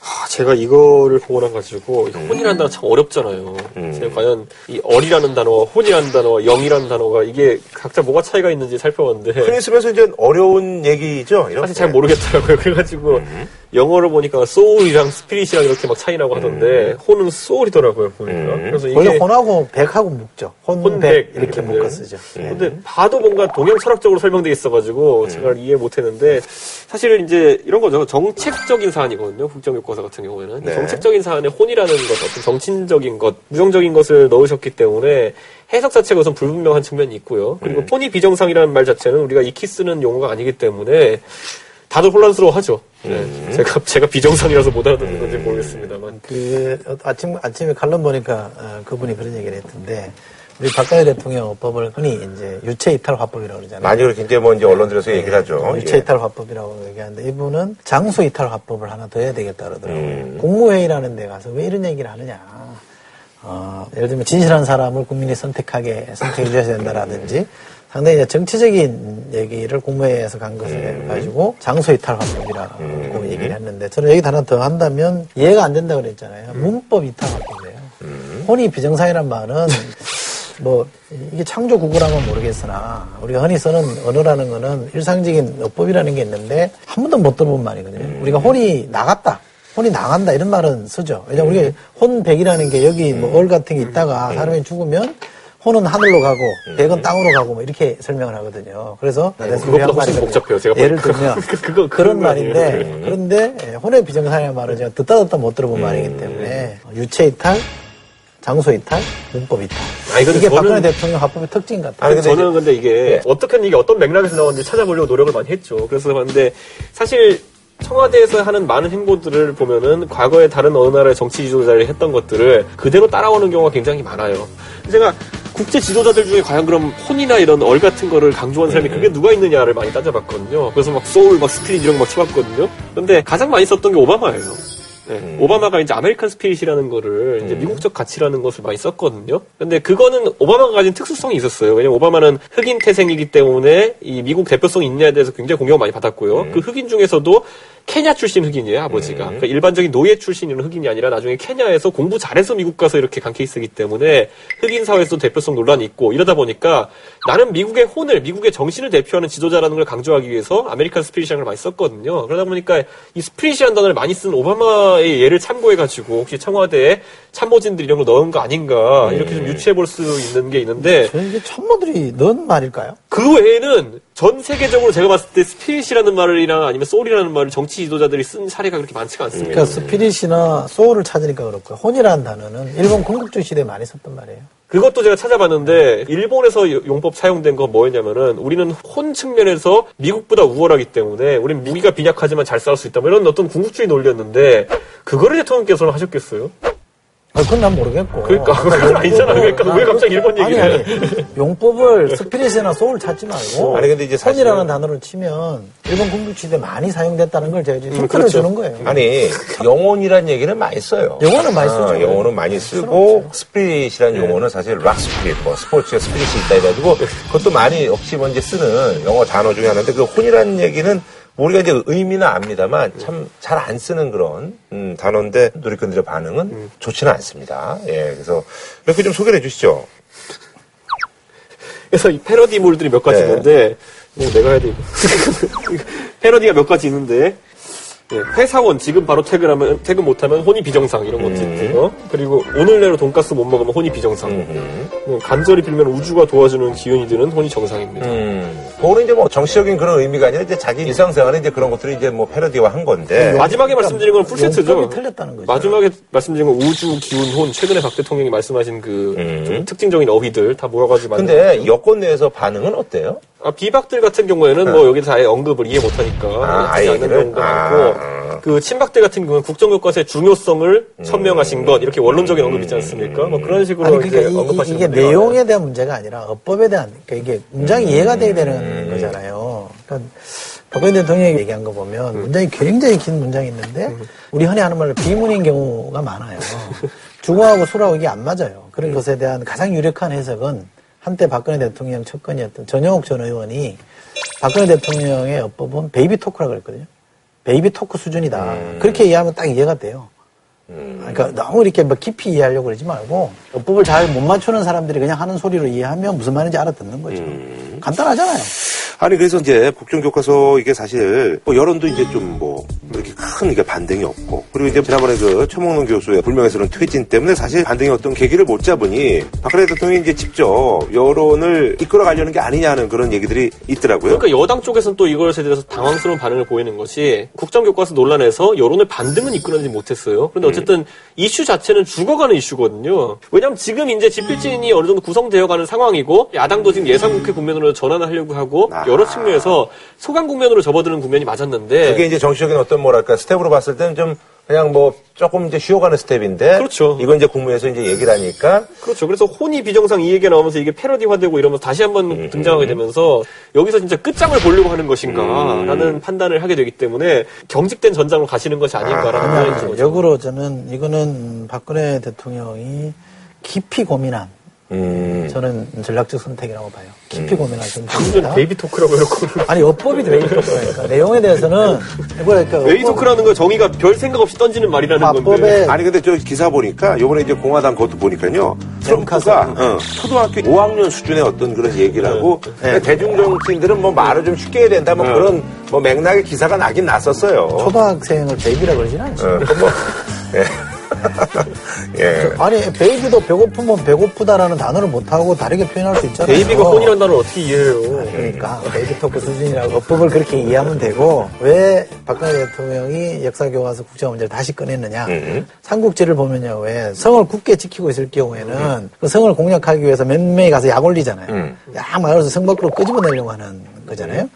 아, 제가 이거를 보고 나가지고 이 혼이라는 단어 참 어렵잖아요. 음. 제가 과연 이 어리라는 단어와 혼이라는 단어와 영이라는 단어가 이게 각자 뭐가 차이가 있는지 살펴봤는데 흔히 쓰면서 이제 어려운 얘기죠. 이런 사실 잘 모르겠더라고요. 그래가지고 영어로 보니까 soul이랑 spirit이랑 이렇게 막 차이나고 하던데 혼은 soul이더라고요. 보니까. 그래서 이게 원래 혼하고 백하고 묶죠. 혼백 혼백 이렇게 묶어 쓰죠. 근데 봐도 뭔가 동양 철학적으로 설명돼 있어가지고 제가 이해 못했는데 사실 이제 이런 거죠 정책적인 사안이거든요 국정교과서 같은 경우에는 네. 정책적인 사안에 혼이라는 것 어떤 정치적인 것 부정적인 것을 넣으셨기 때문에 해석 자체가 우선 불분명한 측면이 있고요 그리고 혼이 비정상이라는 말 자체는 우리가 익히 쓰는 용어가 아니기 때문에 다들 혼란스러워하죠. 네. 제가 제가 비정상이라서 못 알아듣는 건지 모르겠습니다만. 그 아침 아침에 칼럼 보니까 어, 그분이 그런 얘기를 했던데 우리 박근혜 대통령 법을 흔히 이제 유체 이탈 화법이라고 그러잖아요. 많이 그렇게 이제 뭐 이제 언론들에서 얘기를 하죠. 유체 예. 이탈 화법이라고 얘기하는데 이분은 장소 이탈 화법을 하나 더 해야 되겠다 그러더라고요. 음. 국무회의라는 데 가서 왜 이런 얘기를 하느냐. 어, 예를 들면 진실한 사람을 국민이 선택하게 선택해 주셔야 된다라든지 상당히 이제 정치적인 얘기를 국무회의에서 간 것을 가지고 장소 이탈 화법이라고 얘기를 했는데 저는 여기 하나 더 한다면 이해가 안 된다 그랬잖아요. 문법 이탈 화법이에요. 혼이 비정상이란 말은 뭐 이게 창조 구구라면 모르겠으나 우리가 흔히 쓰는 언어라는 거는 일상적인 어법이라는 게 있는데 한 번도 못 들어본 말이거든요. 우리가 혼이 나갔다. 혼이 나간다 이런 말은 쓰죠. 왜냐면 우리가 혼백이라는 게 여기 뭐 얼 같은 게 있다가 사람이 죽으면 혼은 하늘로 가고 백은 땅으로 가고 뭐 이렇게 설명을 하거든요. 그래서 네, 그것보다 훨씬 복잡해요. 제가 예를 보니까. 들면 그거- 그런 그거 말인데 아니에요. 그런데 예, 혼의 비정상이라는 말은 제가 듣다 듣다 못 들어본 말이기 때문에 유체 이탈, 장소 이탈, 문법 이탈. 아니, 근데 이게 저는- 박근혜 대통령 화법의 특징 같아요. 저는 근데 이게 어떻게 이게 어떤 맥락에서 나왔는지 찾아보려고 노력을 많이 했죠. 그래서 봤는데 사실 청와대에서 하는 많은 행보들을 보면은 과거에 다른 어느 나라의 정치 지도자를 했던 것들을 그대로 따라오는 경우가 굉장히 많아요. 제가 국제 지도자들 중에 과연 그럼 혼이나 이런 얼 같은 거를 강조한 사람이 그게 누가 있느냐를 많이 따져봤거든요. 그래서 막 소울, 막 spirit 이런 거 막 쳐봤거든요. 근데 가장 많이 썼던 게 오바마예요. 네, 오바마가 이제 American spirit이라는 거를 이제 미국적 가치라는 것을 많이 썼거든요. 근데 그거는 오바마가 가진 특수성이 있었어요. 왜냐면 오바마는 흑인 태생이기 때문에 이 미국 대표성이 있냐에 대해서 굉장히 공격을 많이 받았고요. 그 흑인 중에서도 케냐 출신 흑인이에요, 아버지가. 그러니까 일반적인 노예 출신 있는 흑인이 아니라 나중에 케냐에서 공부 잘해서 미국 가서 이렇게 간 케이스이기 때문에 흑인 사회에서 대표성 논란이 있고 이러다 보니까 나는 미국의 혼을, 미국의 정신을 대표하는 지도자라는 걸 강조하기 위해서 American spirit이라는 걸 많이 썼거든요. 그러다 보니까 이 spirit이라는 단어를 많이 쓴 오바마의 예를 참고해가지고 혹시 청와대에 참모진들 이런 걸 넣은 거 아닌가 이렇게 좀 유추해 볼 수 있는 게 있는데 이게 참모들이 넣은 말일까요? 그 외에는 전 세계적으로 제가 봤을 때 spirit이라는 말이나 아니면 soul이라는 말을 정치 지도자들이 쓴 사례가 그렇게 많지가 않습니다. 그러니까 spirit이나 soul을 찾으니까 그렇고요. 혼이라는 단어는 일본 군국주의 시대에 많이 썼던 말이에요. 그것도 제가 찾아봤는데 일본에서 용법 사용된 건 뭐였냐면은 우리는 혼 측면에서 미국보다 우월하기 때문에 우리는 무기가 빈약하지만 잘 싸울 수 있다. 뭐 이런 어떤 군국주의 논리였는데 그거를 대통령께서는 하셨겠어요? 아, 그건 난 모르겠고. 그러니까 그건 아니잖아요. 그러니까 왜 갑자기 일본 얘기를 아니, 용법을 spirit이나 soul 찾지 말고. 아니, 근데 이제 혼이라는 단어를 치면 일본 군국주의 때 많이 사용됐다는 걸 제가 지금 음, 그렇죠. 주는 거예요. 아니 영혼이라는 얘기는 많이 써요. 영혼은 많이 쓰죠. 아, 영혼은 많이 쓰고 spirit이라는 용어는 사실 rock spirit, 뭐 스포츠에 spirit이 있다 해가지고 그것도 많이 없이 먼저 쓰는 영어 단어 중에 하나인데 그 혼이라는 얘기는 우리가 이제 의미는 압니다만 참 잘 안 쓰는 그런 음, 단어인데 누리꾼들의 반응은 좋지는 않습니다. 예, 그래서 이렇게 좀 소개를 해주시죠. 그래서 이 패러디물들이 몇 가지 네. 있는데 뭐 내가 해야 돼 이거. 패러디가 몇 가지 있는데 예, 회사원 지금 바로 퇴근하면 퇴근 못하면 혼이 비정상 이런 것도 있고요. 그리고 오늘 내로 돈가스 못 먹으면 혼이 비정상. 뭐 간절히 빌면 우주가 도와주는 기운이 드는 혼이 정상입니다. 음, 그거는 이제 뭐 정치적인 그런 의미가 아니라 이제 자기 일상생활에 이제 그런 것들이 이제 뭐 패러디화 한 건데. 마지막에 말씀드린 건 풀세트죠. 틀렸다는 거죠. 마지막에 말씀드린 건 우주, 기운, 혼. 최근에 박 대통령이 말씀하신 그좀 특징적인 어휘들 다 모아가지고 음. 근데 여권 내에서 반응은 어때요? 아, 비박들 같은 경우에는 뭐 여기서 아예 언급을 이해 못하니까 아, 하지 않는? 경우가 아, 많고 그 친박들 같은 경우는 국정교과서의 중요성을 천명하신 것 이렇게 원론적인 언급 있지 않습니까? 뭐 그런 식으로 아니, 이제 그러니까 이, 언급하시는 게 분들이 내용에 대한 문제가 아니라 어법에 대한, 그러니까 이게 문장이 이해가 돼야 되는 음. 거잖아요. 그러니까 박근혜 대통령이 얘기한 거 보면 음. 문장이 굉장히 긴 문장이 있는데 우리 흔히 하는 말로 비문인 경우가 많아요. 주어하고 술어하고 이게 안 맞아요. 그런 음. 것에 대한 가장 유력한 해석은 한때 박근혜 대통령 측근이었던 전여옥 전 의원이 박근혜 대통령의 어법은 baby talk라고 그랬거든요. baby talk 수준이다. 그렇게 이해하면 딱 이해가 돼요. 그러니까 너무 이렇게 뭐 깊이 이해하려고 그러지 말고 어법을 잘 못 맞추는 사람들이 그냥 하는 소리로 이해하면 무슨 말인지 알아듣는 거죠. 간단하잖아요. 아니 그래서 이제 국정 교과서 이게 사실 뭐 여론도 이제 좀 뭐 이렇게 큰 이게 반등이 없고 그리고 이제 지난번에 그 최몽룡 교수의 불명예스러운 퇴진 때문에 사실 반등이 어떤 계기를 못 잡으니 박근혜 대통령이 이제 직접 여론을 이끌어가려는 게 아니냐는 그런 얘기들이 있더라고요. 그러니까 여당 쪽에서는 또 이것에 대해서 당황스러운 반응을 보이는 것이 국정 교과서 논란에서 여론을 반등은 이끌어내지 못했어요. 그런데 어쨌든 이슈 자체는 죽어가는 이슈거든요. 왜냐하면 지금 이제 집필진이 어느 정도 구성되어가는 상황이고 야당도 지금 예산국회 국면으로 전환을 하려고 하고 여러 측면에서 소강 국면으로 접어드는 국면이 맞았는데 그게 이제 정치적인 어떤 뭐랄까 스텝으로 봤을 때는 좀 그냥 뭐 조금 이제 쉬어가는 스텝인데 그렇죠. 이건 이제 국무에서 이제 얘기를 하니까 그렇죠. 그래서 혼이 비정상 이 얘기가 나오면서 이게 패러디화되고 이러면서 다시 한번 등장하게 되면서 여기서 진짜 끝장을 보려고 하는 것인가라는 판단을 하게 되기 때문에 경직된 전장으로 가시는 것이 아닌가라는 생각이 아니, 든 거죠. 역으로 저는 이거는 박근혜 대통령이 깊이 고민한 음. 저는 전략적 선택이라고 봐요. 깊이 고민한 방금 선택입니다. baby talk라고 해놓고. 아니 어법이 baby talk라니까 내용에 대해서는 그러니까 baby talk라는 거 정의가 별 생각 없이 던지는 말이라는 건데. 아니 근데 저 기사 보니까 요번에 이제 공화당 그것도 보니까요. 트럼프가 어, 초등학교 5학년 수준의 어떤 그런 얘기를 하고 네. 대중 정치인들은 뭐 말을 좀 쉽게 해야 된다 뭐 그런 뭐 맥락의 기사가 나긴 났었어요. 초등학생을 baby라 그러진 않죠. 어, 그 뭐, 예. 예. 아니 baby도 배고프면 배고프다라는 단어를 못하고 다르게 표현할 수 있잖아요. baby가 혼이라는 단어를 어떻게 이해해요? 그러니까 baby talk 수준이라고 어법을 그렇게 이해하면 되고 왜 박근혜 대통령이 역사 교과서 국정 문제를 다시 꺼냈느냐? 음. 삼국지를 보면요, 왜 성을 굳게 지키고 있을 경우에는 그 성을 공략하기 위해서 몇 명이 가서 약 올리잖아요. 음. 약 말해서 성 밖으로 끄집어내려고 하는 거잖아요.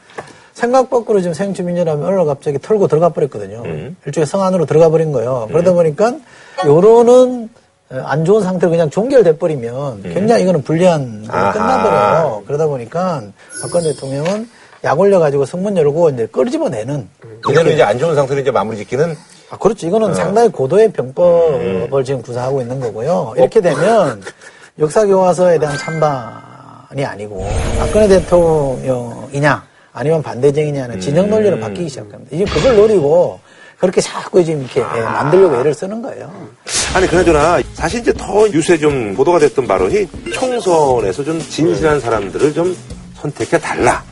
생각 밖으로 지금 생주민이라면 어느 날 갑자기 털고 들어가 버렸거든요. 일종의 성 안으로 들어가 버린 거예요. 그러다 보니까 요로는 안 좋은 상태로 그냥 종결돼 버리면 굉장히 이거는 불리한. 끝나버려요. 그러다 보니까 박근혜 대통령은 약 올려가지고 성문 열고 이제 끄집어내는. 그대로 이제 안 좋은 상태로 이제 마무리 짓기는 아, 그렇죠. 이거는 어. 상당히 고도의 병법을 지금 구사하고 있는 거고요. 이렇게 되면 역사 교과서에 대한 찬반이 아니고 박근혜 대통령이냐 아니면 반대쟁이냐는 진영 논리로 바뀌기 시작합니다. 이제 그걸 노리고 그렇게 자꾸 지금 이렇게 예, 만들려고 애를 쓰는 거예요. 아니 그나저나 사실 이제 더 요새 좀 보도가 됐던 발언이 총선에서 좀 진실한 사람들을 좀 선택해 달라.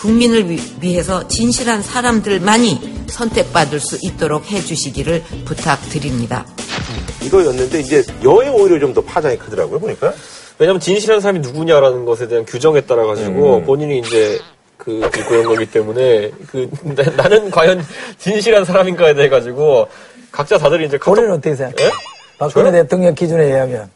국민을 위- 위해서 진실한 사람들만이 선택받을 수 있도록 해주시기를 부탁드립니다. 이거였는데 이제 여에 오히려 좀 더 파장이 크더라고요 보니까. 왜냐면 진실한 사람이 누구냐라는 것에 대한 규정에 따라 가지고 음. 본인이 이제 그 그런 거기 때문에 그 나, 는 과연 진실한 사람인가에 대해 가지고 각자 다들 이제 카톡 본인은 어떻게 생각해요? 예? 박근혜 저요? 대통령 기준에 의하면.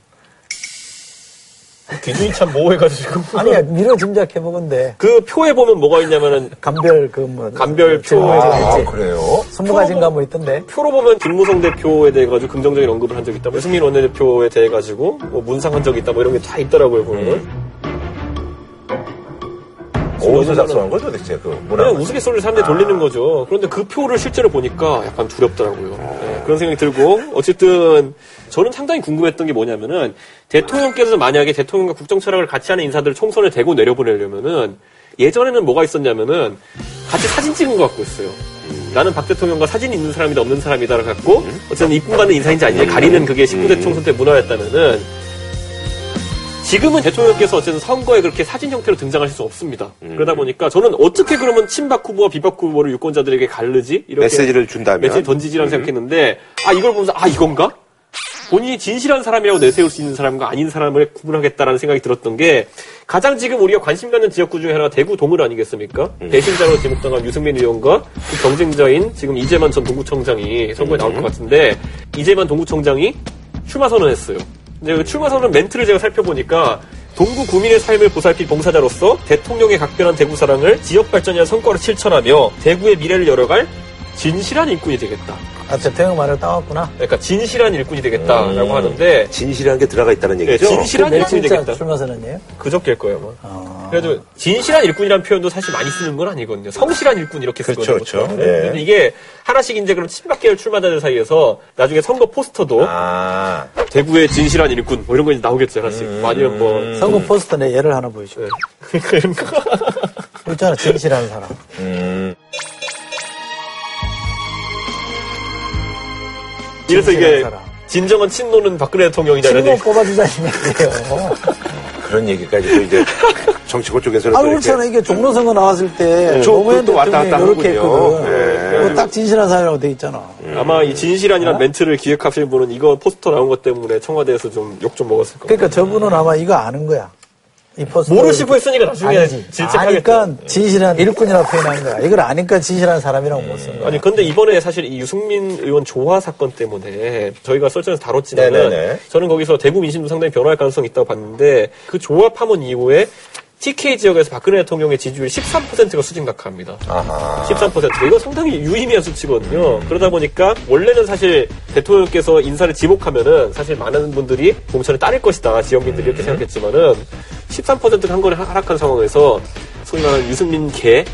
기준이 참 모호해가지고 아니, 미뤄 짐작해 보건데. 그 표에 보면 뭐가 있냐면은 감별 그 뭐. 감별 표 있지. 그래요? 스무 가지인가 뭐 있던데. 표로 보면 김무성 대표에 대해 가지고 긍정적인 언급을 한 적이 있다. 유승민 원내대표에 대해 가지고 뭐 문상한 적이 있다. 뭐 이런 게 다 있더라고요 보면. 어디서 작성한 거죠 도대체 그 문화? 그냥 우스갯소리를 사람들이 돌리는 거죠. 그런데 그 표를 실제로 보니까 약간 두렵더라고요. 네, 그런 생각이 들고 어쨌든 저는 상당히 궁금했던 게 뭐냐면은 대통령께서 만약에 대통령과 국정 철학을 같이 하는 인사들을 총선에 대고 내려보내려면은 예전에는 뭐가 있었냐면은 같이 사진 찍은 거 갖고 있어요. 나는 박 대통령과 사진 있는 사람이다 없는 사람이다를 갖고 어쨌든 이쁨 받는 인사인지 아닌지 가리는 그게 19대 총선 때 문화였다면은 지금은 대통령께서 어쨌든 선거에 그렇게 사진 형태로 등장하실 수 없습니다. 그러다 보니까 저는 어떻게 그러면 친박 후보와 비박 후보를 유권자들에게 가르지? 이렇게 메시지를 준다면 메시지 던지지라는 생각했는데 아 이걸 보면서 아 이건가? 본인이 진실한 사람이라고 내세울 수 있는 사람과 아닌 사람을 구분하겠다라는 생각이 들었던 게 가장 지금 우리가 관심 갖는 지역구 중에 하나가 대구 동을 아니겠습니까? 배신자로 지목당한 유승민 의원과 그 경쟁자인 지금 이재만 전 동구청장이 선거에 나올 것 같은데 이재만 동구청장이 출마 선언했어요. 근데 그 출마 선언 멘트를 제가 살펴보니까 동구 구민의 삶을 보살필 봉사자로서 대통령의 각별한 대구 사랑을 지역 발전이나 성과로 실천하며 대구의 미래를 열어갈 진실한 일꾼이 되겠다. 아, 대통령 말을 따왔구나. 그러니까 진실한 일꾼이 되겠다라고 음. 하는데 진실한 게 들어가 있다는 네, 얘기죠. 진실한 내일 일꾼이 되겠다. 출마 선언이에요? 그저께일 거예요, 아마. 어. 그래도 진실한 일꾼이라는 표현도 사실 많이 쓰는 건 아니거든요. 성실한 일꾼 이렇게 쓰거든요. 그렇죠, 그렇죠. 보통. 네. 근데 이게 하나씩 이제 그럼 친박 계열 출마자들 사이에서 나중에 선거 포스터도 아, 대구의 진실한 일꾼 뭐 이런 거 이제 나오겠죠, 하나씩. 뭐 아니면 뭐 선거 포스터 내 예를 하나 보여줘. 네. 그러니까 이런 거. 있잖아, 진실한 사람. 음. 이래서 이게 사람. 진정한 친노는 박근혜 대통령이다 이런 친구 얘기. 뽑아주자는 얘기예요. 그런 얘기까지 또 이제 정치권 쪽에서는 아, 그렇잖아. 이게 종로선거 나왔을 때저 노무현 또 왔다 갔다 이렇게. 했거든. 네. 그거 딱 진실한 사람이라고 돼 있잖아. 아마 이 진실한이란 어? 멘트를 기획하신 분은 이거 포스터 나온 것 때문에 청와대에서 좀 욕좀 먹었을 거예요. 그러니까 저분은 아마 이거 아는 거야. 모르시고 했으니까 나중에. 질책하겠죠. 아니까 진실한 일꾼이라고 표현한 거야. 이걸 아니까 진실한 사람이라고 못 쓴 거야. 아니 근데 이번에 사실 이 유승민 의원 조화 사건 때문에 저희가 설전에서 다뤘지만 네네네. 저는 거기서 대구 민심도 상당히 변화할 가능성이 있다고 봤는데 그 조화 파문 이후에 TK 지역에서 박근혜 대통령의 지지율이 13%가 수직 낙하합니다. 아하. 13%. 이거 상당히 유의미한 수치거든요. 그러다 보니까 원래는 사실 대통령께서 인사를 지목하면은 사실 많은 분들이 공천에 따를 것이다. 지역민들이 이렇게 생각했지만은 13%가 한 번에 하- 하락한 상황에서 소위 말하는 유승민 개에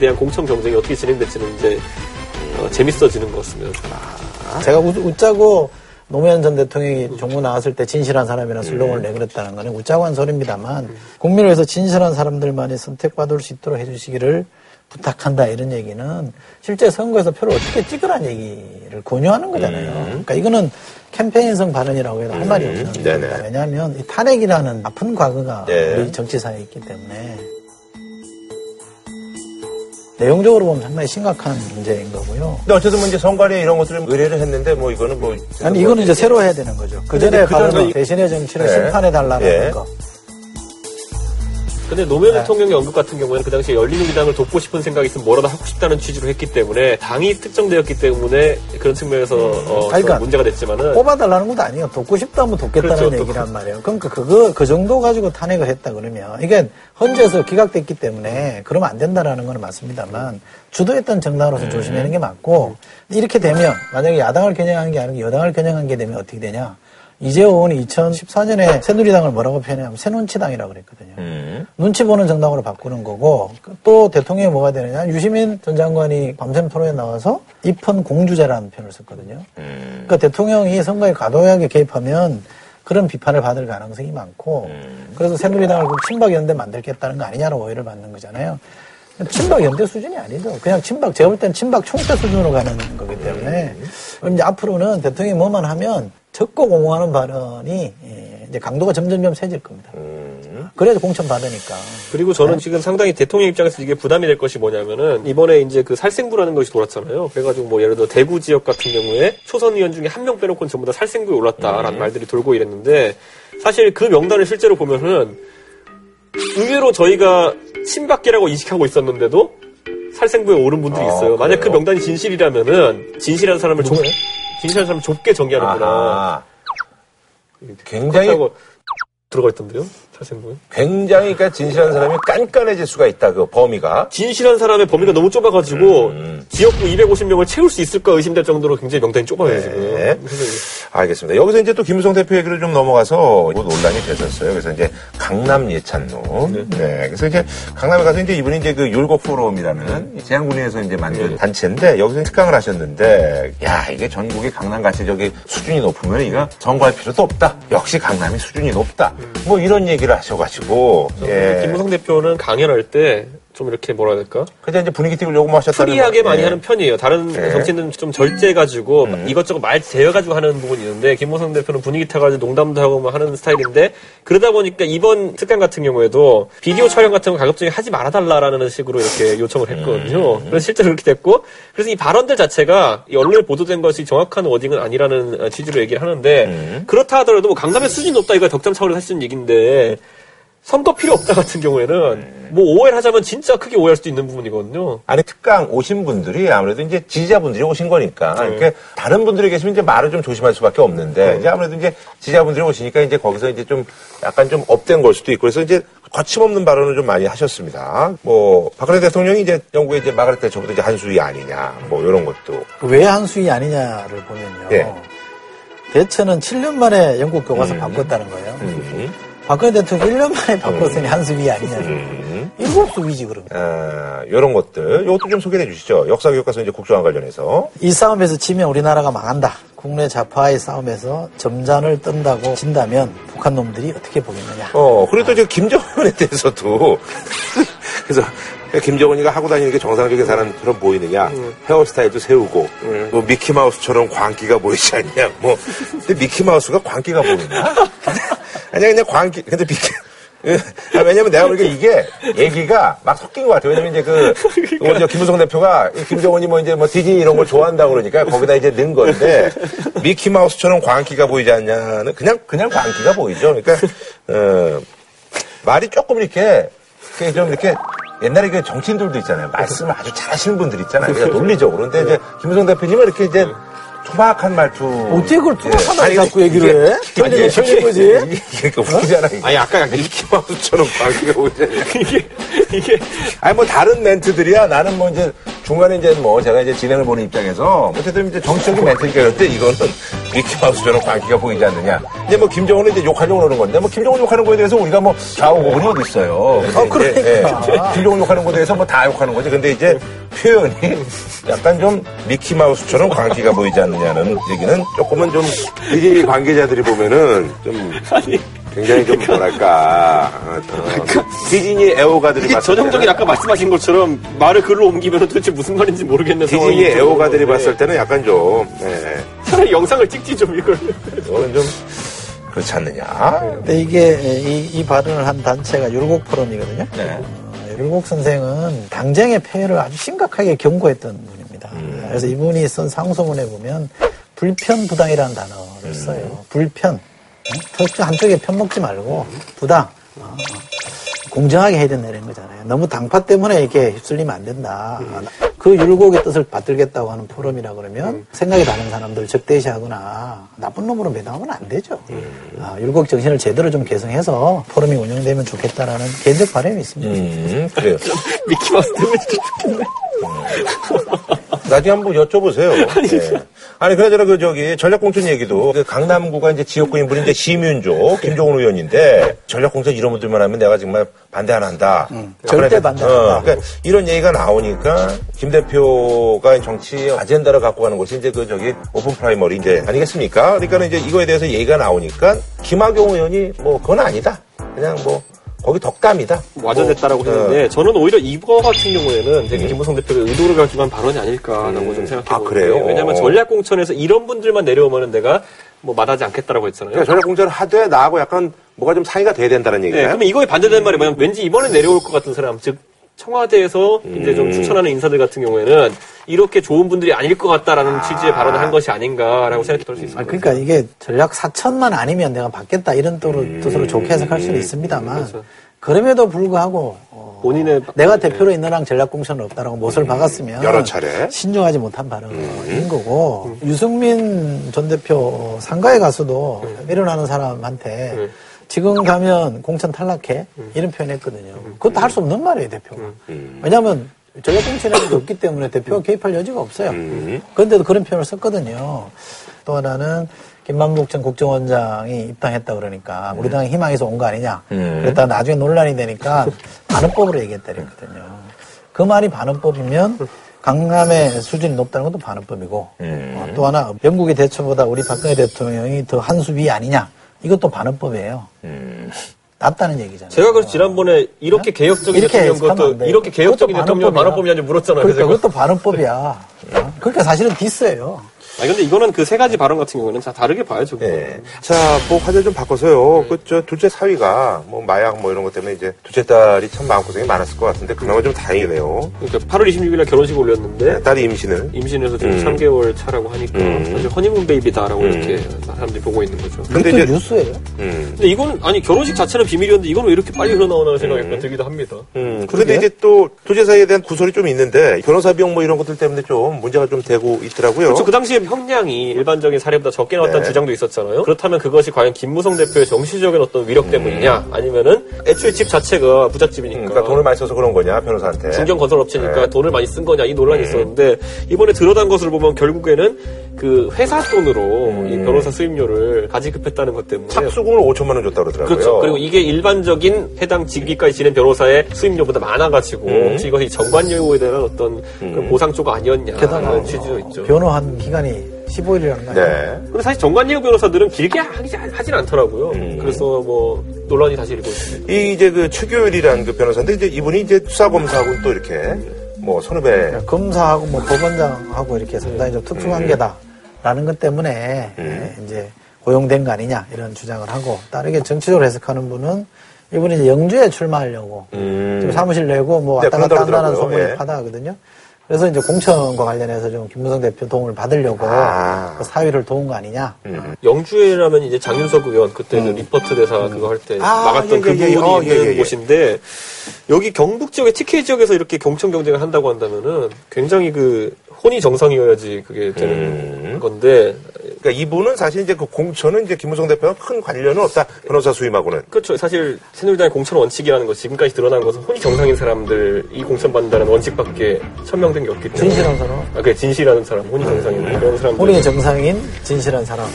대한 공천 경쟁이 어떻게 진행될지는 이제 어, 재밌어지는 것 같습니다. 제가 웃, 웃자고 노무현 전 대통령이 종무 나왔을 때 진실한 사람이라는 슬로건을 내걸었다는 거는 웃자고 한 소리입니다만 국민을 위해서 진실한 사람들만이 선택받을 수 있도록 해주시기를 부탁한다 이런 얘기는 실제 선거에서 표를 어떻게 찍으라는 얘기를 권유하는 거잖아요. 그러니까 이거는 캠페인성 발언이라고 해도 할 말이 없는 네네. 겁니다. 왜냐하면 이 탄핵이라는 아픈 과거가 네. 우리 정치사에 있기 때문에 내용적으로 보면 상당히 심각한 문제인 거고요. 근데 어쨌든 뭐 이제 선관위 이런 것들을 의뢰를 했는데 뭐 이거는 뭐 아니 이거는 이제 새로 해야 되는 거죠. 그 전에 근데 그 대신의 정치를 네. 심판해 달라는 예. 거. 근데 노무현 네. 대통령의 언급 같은 경우에는 그 당시에 열린우리당을 돕고 싶은 생각이 있으면 뭐라도 하고 싶다는 취지로 했기 때문에 당이 특정되었기 때문에 그런 측면에서 어, 그러니까 좀 문제가 됐지만은 뽑아달라는 것도 아니에요. 돕고 싶다면 돕겠다는 그렇죠. 얘기란 말이에요. 그러니까 그거 그 정도 가지고 탄핵을 했다 그러면 이게 헌재에서 기각됐기 때문에 그러면 안 된다라는 건 맞습니다만 주도했던 정당으로서 조심하는 게 맞고 이렇게 되면 만약에 야당을 겨냥한 게 아니고 여당을 겨냥한 게 되면 어떻게 되냐? 이재호 의원이 2014년에 새누리당을 뭐라고 표현하면 새눈치당이라고 그랬거든요. 눈치 보는 정당으로 바꾸는 거고 또 대통령이 뭐가 되느냐 유시민 전 장관이 밤샘 토론에 나와서 입헌 공주제라는 표현을 썼거든요. 그러니까 대통령이 선거에 과도하게 개입하면 그런 비판을 받을 가능성이 많고 그래서 새누리당을 그 친박연대 만들겠다는 거 아니냐는 오해를 받는 거잖아요. 친박 연대 수준이 아니죠. 그냥 친박 제가 볼 때는 친박 총대 수준으로 가는 거기 때문에 그럼 이제 앞으로는 대통령이 뭐만 하면 적고 공허하는 발언이 예, 이제 강도가 점점점 세질 겁니다. 그래도 공천 받으니까. 그리고 저는 지금 상당히 대통령 입장에서 이게 부담이 될 것이 뭐냐면은 이번에 이제 그 살생부라는 것이 돌았잖아요. 그래가지고 뭐 예를 들어 대구 지역 같은 경우에 초선 의원 중에 한 명 빼놓고는 전부 다 살생부에 올랐다라는 말들이 돌고 이랬는데 사실 그 명단을 실제로 보면은 의외로 저희가 친박계라고 인식하고 있었는데도 살생부에 오른 분들이 아, 있어요. 만약 그? 명단이 진실이라면은 진실한 사람을 좁 진실한 사람 을 좁게 정의하는구나. 아하. 굉장히 들어가 있던데요. 살생부에. 굉장히 그러니까 진실한 사람이 깐깐해질 수가 있다. 그 범위가. 진실한 사람의 범위가 너무 좁아가지고 지역구 250명을 채울 수 있을까 의심될 정도로 굉장히 명단이 좁아요 지금. 네. 알겠습니다. 여기서 이제 또 김우성 대표 얘기를 좀 넘어가서 뭐 논란이 됐었어요. 그래서 이제 강남 예찬론. 네. 그래서 이제 강남에 가서 이제 이분이 이제 그 율곡 포럼이라는 제한군에서 이제 만든 단체인데 여기서 특강을 하셨는데 야 이게 전국이 강남 같이 저기 수준이 높으면 이거 선거할 필요도 없다. 역시 강남이 수준이 높다. 뭐 이런 얘기를 하셔가지고 예. 김무성 대표는 강연할 때 좀 이렇게 뭐라 해야 될까? 그냥 이제 분위기 띄우려고 뭐 하셨다는 free하게 거. 많이 예. 하는 편이에요. 다른 네. 정치인은 좀 절제해가지고 이것저것 말 재어가지고 하는 부분이 있는데 김무성 대표는 분위기 타가지고 농담도 하고 뭐 하는 스타일인데 그러다 보니까 이번 특강 같은 경우에도 비디오 촬영 같은 거 가급적이 하지 말아달라라는 식으로 이렇게 요청을 했거든요. 그래서 실제로 그렇게 됐고 그래서 이 발언들 자체가 이 언론에 보도된 것이 정확한 워딩은 아니라는 어, 취지로 얘기를 하는데 그렇다 하더라도 뭐 강남의 수준이 높다 이거 덕담 차원에서 할수 있는 얘기인데 선거 필요 없다 같은 경우에는 뭐 오해를 하자면 진짜 크게 오해할 수도 있는 부분이거든요. 아니 특강 오신 분들이 아무래도 이제 지지자분들이 오신 거니까 그러니까 다른 분들이 계시면 이제 말을 좀 조심할 수밖에 없는데 이제 아무래도 이제 지지자분들이 오시니까 이제 거기서 이제 좀 약간 좀 업된 걸 수도 있고 그래서 이제 거침없는 발언을 좀 많이 하셨습니다. 뭐 박근혜 대통령이 이제 영국에 이제 마가렛 대처부터 이제 한수위 아니냐 뭐 이런 것도 왜 한수위 아니냐를 보면요. 예. 대처는 7년 만에 영국 교과서 음. 바꿨다는 거예요. 박근혜 대통령 1년 만에 바꿨으니 한수위 아니냐. 일곱 수위지 그러면. 아, 이런 것들 이것도 좀 소개해 주시죠. 역사 교과서 이제 국정화 관련해서 이 싸움에서 지면 우리나라가 망한다. 국내 좌파의 싸움에서 점잔을 뜬다고 진다면 북한 놈들이 어떻게 보겠느냐. 어, 그리고 또 이제 김정은에 대해서도 그래서 김정은이가 하고 다니는 게 정상적인 사람처럼 보이느냐 헤어스타일도 세우고 뭐 미키마우스처럼 광기가 보이지 않냐 뭐 근데 미키마우스가 광기가 보이나 아니 그냥 광기 근데 미키 아, 왜냐면 내가 보니까 이게 얘기가 막 섞인 것 같아요. 왜냐면 이제 그, 뭐 이제 김우성 대표가 이 김정은이 뭐 이제 뭐 디즈니 이런 걸 좋아한다고 그러니까 거기다 이제 넣은 건데 미키마우스처럼 광기가 보이지 않냐는 그냥, 그냥 광기가 보이죠. 그러니까, 어, 말이 조금 이렇게, 그좀 이렇게 옛날에 그 정치인들도 있잖아요. 말씀을 아주 잘하시는 분들 있잖아요. 그러니까 논리적으로. 근데 이제 김우성 대표님은 이렇게 이제 투박한 말투. 어떻게 그걸 투박한 말을 아니, 갖고 얘기를 해? 이게- 설명이 틀린 거지? 이게, 이게 그 웃기잖아. 아니, 아까 약간 미키마우스처럼 광기가 보이잖아요. 이게, 이게. 아니, 뭐 다른 멘트들이야. 나는 뭐 이제 중간에 이제 뭐 제가 이제 진행을 보는 입장에서 어쨌든 이제 정치적인 멘트니까 그럴 때 이거는 미키마우스처럼 광기가 보이지 않느냐. 이제 뭐 김정은은 이제 욕하려고 그러는 건데 뭐 김정은 욕하는 거에 대해서 우리가 뭐 좌우고분이 어디 있어요. 어, 그러니까. 김정은 욕하는 거에 대해서 뭐 다 욕하는 거지. 근데 이제 표현이 약간 좀 미키마우스처럼 광기가 보이지 않느냐는 얘기는 조금은 좀 디즈니 관계자들이 보면은 좀 굉장히 좀 뭐랄까 어, 어, 디즈니 애호가들이 전형적인 아까 말씀하신 것처럼 말을 글로 옮기면 도대체 무슨 말인지 모르겠는 디즈니 상황이 애호가들이 좀 봤을 때는 약간 좀 예, 차라리 영상을 찍지 좀 이걸. 이거는 좀 그렇지 않느냐. 근데 이게 이, 이 발언을 한 단체가 율곡 포럼이거든요. 네. 어, 율곡 선생은 당쟁의 폐해를 아주 심각하게 경고했던 분입니다. 음. 그래서 이분이 쓴 상소문에 보면 불편 부당이라는 단어를 써요. 불편. 한쪽에 편 먹지 말고 부당. 어, 공정하게 해야 된다는 거잖아요. 너무 당파 때문에 이렇게 휩쓸리면 안 된다. 그 율곡의 뜻을 받들겠다고 하는 포럼이라 그러면 생각이 다른 사람들 적대시하거나 나쁜 놈으로 매도하면 안 되죠. 아, 율곡 정신을 제대로 좀 개성해서 포럼이 운영되면 좋겠다라는 개인적 바람이 있습니다. 음, 그래요. 미키마우스 때문에 좋겠네. 나중에 한번 여쭤보세요. 네. 아니, 그나저나 그 저기 전략공천 얘기도 그 강남구가 이제 지역구 인물이 이제 심윤조, 김종훈 의원인데 전략공천 이런 분들만 하면 내가 정말 반대 안 한다. 절대 반대 안 한다. 어, 그러니까 이런 얘기가 나오니까 김 대표가 정치 아젠다를 갖고 가는 것이 이제 그 저기 open primary 이제 아니겠습니까? 그러니까 이제 이거에 대해서 얘기가 나오니까 김학용 의원이 뭐 그건 아니다. 그냥 뭐 거기 덕담이다. 와전됐다라고 뭐, 했는데 어. 저는 오히려 이거 같은 경우에는 되게 김무성 대표가 의도를 가지고 한 발언이 아닐까라고 좀 생각해 아, 그래요? 왜냐하면 전략 공천에서 이런 분들만 내려오면은 내가 뭐 마다하지 않겠다라고 했잖아요. 그러니까 전략 공천을 하되 나하고 약간 뭐가 좀 사이가 돼야 된다는 네, 얘기가요? 그러면 이거에 반대되는 말이 뭐냐면 왠지 이번에 내려올 것 같은 사람, 즉 청와대에서 이제 좀 추천하는 인사들 같은 경우에는 이렇게 좋은 분들이 아닐 것 같다라는 취지의 발언을 한 것이 아닌가라고 생각해 볼수 있습니다. 아, 그러니까 이게 전략 사천만 아니면 내가 받겠다 이런 뜻으로, 뜻으로 좋게 해석할 수는 있습니다만 그럼에도 불구하고 어, 본인의 내가 대표로 있느랑 전략 공천은 없다라고 못을 박았으면 여러 차례. 신중하지 못한 발언인 거고 유승민 전 대표 상가에 가서도 일어나는 사람한테 지금 가면 공천 탈락해 이런 표현했거든요. 그것도 할 수 없는 말이에요 대표가. 왜냐하면 전략 공천이 없기 때문에 대표가 개입할 여지가 없어요. 그런데도 그런 표현을 썼거든요. 또 하나는 김만복 전 국정원장이 입당했다 그러니까 우리 당에 희망에서 온 거 아니냐. 음. 그랬다가 나중에 논란이 되니까 반응법으로 얘기했다 그랬거든요. 그 말이 반응법이면 강남의 수준이 높다는 것도 반응법이고 음. 어, 또 하나 영국의 대처보다 우리 박근혜 대통령이 더 한 수 위 아니냐. 이것도 반응법이에요. 음. 낫다는 얘기잖아요. 제가 그래서 지난번에 이렇게 개혁적인 이렇게 대통령 돼요. 이렇게 개혁적인 대통령 반응법이야. 반환법이냐고 물었잖아요. 그러니까. 그것도 반응법이야. 어? 그러니까 사실은 디스예요. 아니 근데 이거는 그 세 가지 발언 같은 경우는 다 다르게 봐야죠. 네. 자, 뭐 화제 좀 바꿔서요. 그, 저, 둘째 사위가 뭐 마약 뭐 이런 것 때문에 이제 둘째 딸이 참 마음고생이 많았을 것 같은데 그나마 좀 다행이네요. 그러니까 8월 26일 날 결혼식 올렸는데 네, 딸이 임신을. 임신해서 지금 음. 3개월 차라고 하니까 음. 사실 허니문 베이비다라고 음. 이렇게 사람들이 보고 있는 거죠. 근데 이제- 뉴스예요. 음. 근데 이거는 아니 결혼식 자체는 비밀이었는데 이건 왜 이렇게 빨리 흘러나오나 생각이 약간 들기도 합니다. 음, 그런데 이제 또 둘째 사이에 대한 구설이 좀 있는데 변호사 비용 뭐 이런 것들 때문에 좀 문제가 좀 되고 있더라고요. 그렇죠. 그 당시에 형량이 일반적인 사례보다 적게 나왔다는 네. 주장도 있었잖아요. 그렇다면 그것이 과연 김무성 대표의 정치적인 어떤 위력 때문이냐, 아니면은 애초에 집 자체가 부잣집이니까. 음, 그러니까 돈을 많이 써서 그런 거냐 변호사한테. 중견 건설 업체니까 네. 돈을 많이 쓴 거냐 이 논란이 있었는데 이번에 드러난 것을 보면 결국에는 그 회사 돈으로 이 변호사 수임료를 가지급했다는 것 때문에 착수금을 5천만 원 줬다고 그러더라고요. 그렇죠. 그리고 이게 일반적인 해당 직위까지 지낸 변호사의 수임료보다 많아가지고 음. 혹시 이것이 정관예우에 대한 어떤 그런 보상 조가 아니었냐 게다가 하는 취지도 있죠. 변호한 기간이 15일이라는 거 아니에요? 네. 근데 사실 정관예우 변호사들은 길게 하지, 하진 않더라고요. 음. 그래서 뭐 논란이 다시 일고 있습니다. 이 이제 그 최교일이라는 그 변호사인데 이제 이분이 이제 수사검사하고는 또 이렇게 뭐 선후배 검사하고 뭐 법원장하고 이렇게 상당히 좀 특수 관계다라는 것 때문에 음. 예, 이제 고용된 거 아니냐 이런 주장을 하고 다르게 정치적으로 해석하는 분은 이분이 이제 영주에 출마하려고 음. 지금 사무실 내고 뭐 네, 왔다 갔다 한다는. 소문이 예. 파다하거든요. 그래서 이제 공천과 관련해서 좀 김무성 대표 도움을 받으려고 아. 그 사위를 도운 거 아니냐. 음. 영주에라면 이제 장윤석 의원 그때 그 리퍼트 대사 그거 할때 아, 막았던 예, 그 예, 예. 부분이 어, 예, 있는 예, 예. 곳인데 여기 경북 지역의 TK 지역에서 이렇게 경청 경쟁을 한다고 한다면은 굉장히 그 혼이 정상이어야지 그게 되는 음. 건데 그러니까 이분은 사실 이제 그 공천은 이제 김무성 대표가 큰 관련은 없다. 변호사 수임하고는. 그렇죠. 사실 새누리당의 공천 원칙이라는 것 지금까지 드러난 것은 혼이 정상인 사람들 이 공천 받는다는 원칙밖에 천명된 게 없기 때문에 진실한 사람? 아, 그래 진실하는 사람, 혼이 정상인 그런 사람들. 혼이 정상인 진실한 사람.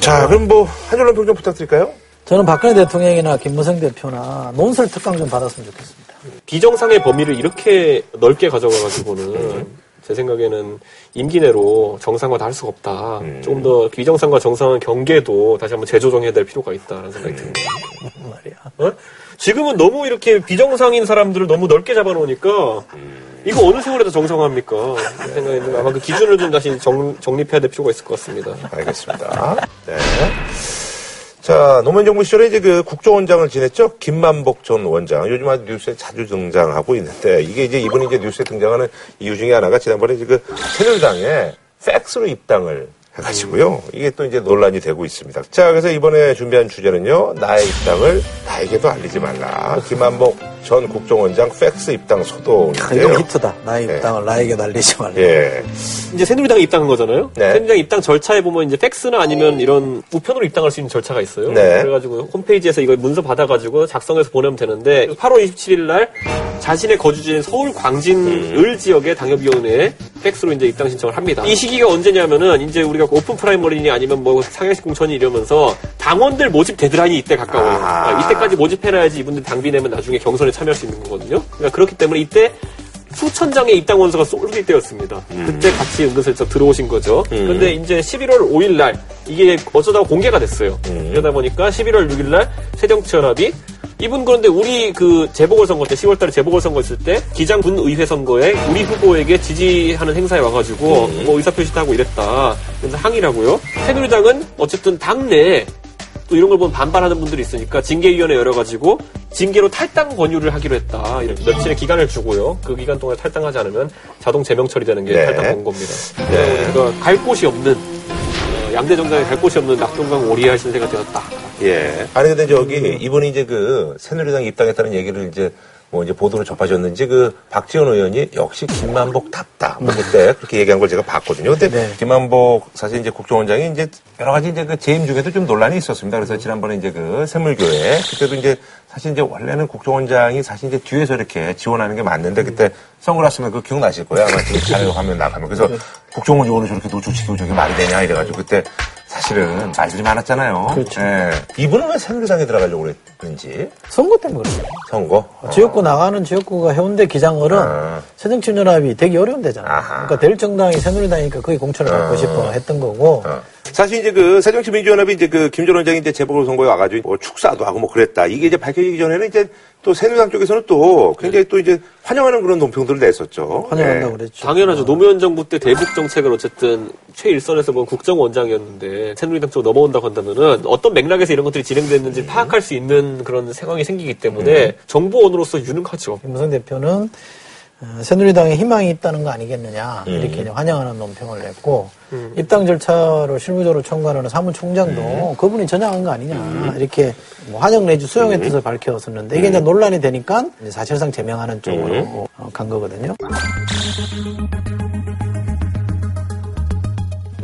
자, 그럼 뭐 한 줄로 평좀 부탁드릴까요? 저는 박근혜 대통령이나 김무성 대표나 논설 특강 좀 받았으면 좋겠습니다. 비정상의 범위를 이렇게 넓게 가져가가지고는 제 생각에는 임기 내로 정상화 다할 수가 없다. 조금 더 비정상과 정상의 경계도 다시 한번 재조정해야 될 필요가 있다라는 생각이 듭니다. 말이야. 어? 지금은 너무 이렇게 비정상인 사람들을 너무 넓게 잡아놓으니까 이거 어느 세월에도 정상화합니까? 제 생각에는 아마 그 기준을 좀 다시 정, 정립해야 될 필요가 있을 것 같습니다. 알겠습니다. 네. 자, 노무현 정부 시절에 이제 그 국정원장을 지냈죠? 김만복 전 원장. 요즘 아주 뉴스에 자주 등장하고 있는데, 이게 이제 이분이 이제 뉴스에 등장하는 이유 중에 하나가 지난번에 이제 그 새누리당에 팩스로 입당을 해가지고요. 이게 또 이제 논란이 되고 있습니다. 자, 그래서 이번에 준비한 주제는요. 나의 입당을 나에게도 알리지 말라. 김만복 전 국정원장 팩스 입당 소동인데요. 이거 히트다. 나의 입당을 나에게 날리지 말라. 예. 이제 새누리당에 입당한 거잖아요. 네. 새누리당 입당 절차에 보면 이제 팩스나 아니면 이런 우편으로 입당할 수 있는 절차가 있어요. 네. 그래가지고 홈페이지에서 이걸 문서 받아가지고 작성해서 보내면 되는데 8월 27일 날 자신의 거주지인 서울 광진 음. 을 지역의 당협위원회에 팩스로 이제 입당 신청을 합니다. 이 시기가 언제냐면은 이제 우리가 open primary니 아니면 뭐 상향식 공천이 이러면서 당원들 모집 데드라인이 이때 가까워요. 아, 이때까지 모집해놔야지 이분들 당비 내면 나중에 경선에 참여할 수 있는 거거든요. 그러니까 그렇기 때문에 이때 수천 장의 입당 원서가 쏠릴 때였습니다. 그때 같이 은근슬쩍 들어오신 거죠. 그런데 이제 11월 5일 날 이게 어쩌다 공개가 됐어요. 이러다 보니까 11월 6일 날 새정치연합이 이분 그런데 우리 그 재보궐선거 때 10월달에 재보궐선거 있을 때 기장군 의회 선거에 우리 후보에게 지지하는 행사에 와가지고 뭐 의사표시도 하고 이랬다. 그래서 항의라고요. 새누리당은 어쨌든 당내 또 이런 걸 보면 반발하는 분들이 있으니까 징계위원회 열어가지고 징계로 탈당 권유를 하기로 했다. 이렇게 며칠의 기간을 주고요. 그 기간 동안에 탈당하지 않으면 자동 제명 처리되는 게 네. 탈당 권고입니다. 그러니까 갈 곳이 없는 어, 양대 정당에 갈 곳이 없는 낙동강 오리알 신세가 되었다. 예. 아니 근데 저기 이분이 이제 그 새누리당 입당했다는 얘기를 이제 뭐 이제 보도를 접하셨는지 그 박지원 의원이 역시 김만복 답다. 뭐 그때 그렇게 얘기한 걸 제가 봤거든요. 근데 김만복 사실 이제 국정원장이 이제 여러 가지 이제 그 재임 중에도 좀 논란이 있었습니다. 그래서 지난번에 이제 그 샘물교회 그때도 이제 사실 이제 원래는 국정원장이 사실 이제 뒤에서 이렇게 지원하는 게 맞는데 그때 선글라스면 그 기억나실 거예요. 아마 지금 자료 화면 나가면. 그래서 국정원 요원을 저렇게 노출시키고 저게 말이 되냐 이래가지고 그때 사실은 말들이 많았잖아요. 그렇죠. 예. 이분은 왜 새누리당에 들어가려고 그랬는지. 선거 때문에 그래요. 선거? 지역구 나가는 지역구가 해운대 기장을은 아. 새정치연합이 되게 어려운 데잖아요. 그러니까 될 정당이 새누리당이니까 거기 공천을 받고 아. 싶어 했던 거고. 사실 이제 그 새정치민주연합이 이제 그 김전 원장이 이제 재보궐선거에 와가지고 뭐 축사도 하고 뭐 그랬다. 이게 이제 밝혀지기 전에는 이제 또 새누리당 쪽에서는 또 굉장히 또 이제 환영하는 그런 논평들을 냈었죠. 예. 그랬죠. 당연하죠. 노무현 정부 때 대북 정책을 어쨌든 최일선에서 본 국정원장이었는데 새누리당 쪽으로 넘어온다고 한다면은 어떤 맥락에서 이런 것들이 진행됐는지 파악할 수 있는 그런 상황이 생기기 때문에 정보원으로서 유능하죠. 김무성 대표는 어, 새누리당에 희망이 있다는 거 아니겠느냐 음. 이렇게 이제 환영하는 논평을 냈고 입당 절차로 실무적으로 청구하는 사무총장도 음. 그분이 전향한 거 아니냐 이렇게 뭐 환영 내지 수용의 뜻을 밝혔었는데 이게 이제 논란이 되니까 이제 사실상 제명하는 쪽으로 음. 어, 간 거거든요.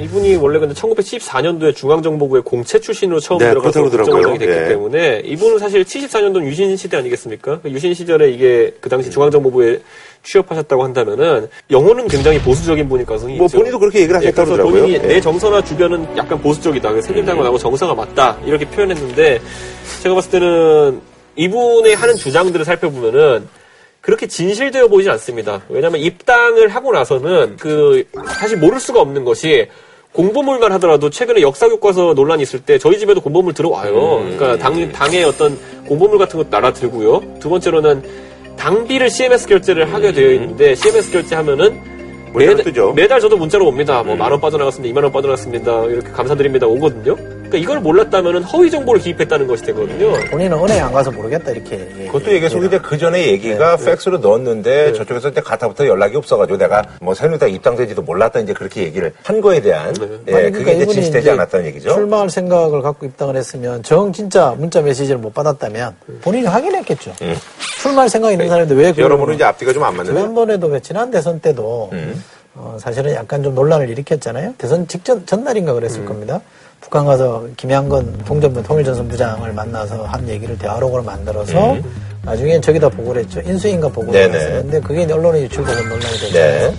이분이 원래 근데 1974년도에 중앙정보부의 공채 출신으로 처음 네, 들어가서. 국정원장이 됐기 예. 때문에 이분은 사실 74년도는 유신 시대 아니겠습니까? 그 유신 시절에 이게 그 당시 중앙정보부에 취업하셨다고 한다면은 영어는 굉장히 보수적인 분일 가능성이 뭐 있죠. 본인도 그렇게 얘기를 예, 하셨다고 그러더라고요. 본인이 예. 내 정서나 주변은 약간 보수적이다. 그래서 새누리당과 나하고 정서가 맞다. 이렇게 표현했는데 제가 봤을 때는 이분의 하는 주장들을 살펴보면은 그렇게 진실되어 보이진 않습니다. 왜냐하면 입당을 하고 나서는 그 사실 모를 수가 없는 것이 공보물만 하더라도 최근에 역사 교과서 논란이 있을 때 저희 집에도 공보물 들어와요. 음. 그러니까 당, 당의 어떤 공보물 같은 것도 날아들고요. 두 번째로는 당비를 CMS 결제를 하게 되어 있는데 CMS 결제하면은 문자가 매달, 뜨죠. 매달 저도 문자로 옵니다. 음. 뭐만 원 빠져나갔습니다. 2만 원 빠져나갔습니다. 이렇게 감사드립니다. 오거든요. 그러니까 이걸 몰랐다면은 허위 정보를 기입했다는 것이 되거든요. 본인은 은행 안 가서 모르겠다 이렇게. 그것도 얘기해서 이제 그 전에 얘기가 팩스로 넣었는데 저쪽에서 이제 가타부터 연락이 없어가지고 내가 뭐 새누리당 입당된지도 몰랐다 이제 그렇게 얘기를 한 거에 대한 예, 아니, 그게 그러니까 이제 진실되지 이제 않았다는 얘기죠. 출마할 생각을 갖고 입당을 했으면 정 진짜 문자 메시지를 못 받았다면 본인이 확인했겠죠. 출마할 생각 있는 사람인데 왜 그걸 음. 여러모로 이제 앞뒤가 좀 안 맞는데. 지난번에도 왜 지난 대선 때도 어, 사실은 약간 좀 논란을 일으켰잖아요. 대선 직전 전날인가 그랬을 겁니다. 북한 가서 김양건 통전부 통일전선부장을 만나서 한 얘기를 대화록으로 만들어서 나중에 저기다 보고를 했죠. 인수인가 보고를 네네. 했었는데 그게 언론에 유출되고 논란이 됐잖아요. 네.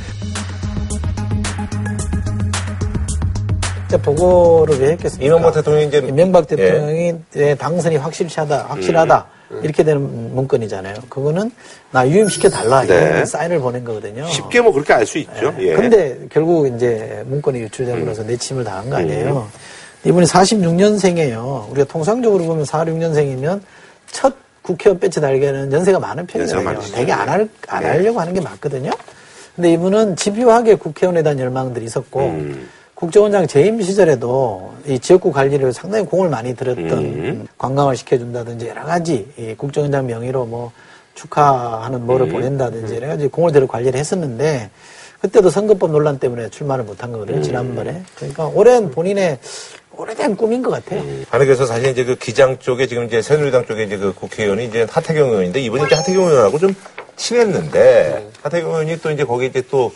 보고를 왜 했겠습니까? 이명박 대통령이 이제 이명박 대통령이 예, 당선이 확실하다, 확실하다 음. 이렇게 되는 문건이잖아요. 그거는 나 유임시켜 달라 네. 사인을 보낸 거거든요. 쉽게 뭐 그렇게 알 수 있죠. 예. 근데 결국 이제 문건이 유출되면서 내침을 당한 거 아니에요. 이분이 46년생이에요. 우리가 통상적으로 보면 46년생이면 첫 국회의원 배치 달기에는 연세가 많은 편이에요. 되게 안, 할, 안 네. 하려고 하는 게 맞거든요. 근데 이분은 집요하게 국회의원에 대한 열망들이 있었고 음. 국정원장 재임 시절에도 이 지역구 관리를 상당히 공을 많이 들였던 음. 관광을 시켜준다든지 여러 가지 이 국정원장 명의로 뭐 축하하는 뭐를 음. 보낸다든지 여러 가지 공을 들여 관리를 했었는데 그때도 선거법 논란 때문에 출마를 못한 거거든요 음. 지난번에 그러니까 오랜 본인의 오래된 꿈인 것 같아요. 아니 그래서 사실 이제 그 기장 쪽에 지금 이제 새누리당 쪽에 이제 그 국회의원이 이제 하태경 의원인데 이번에 이제 하태경 의원하고 좀 친했는데 하태경 의원이 또 이제 거기에 이제 또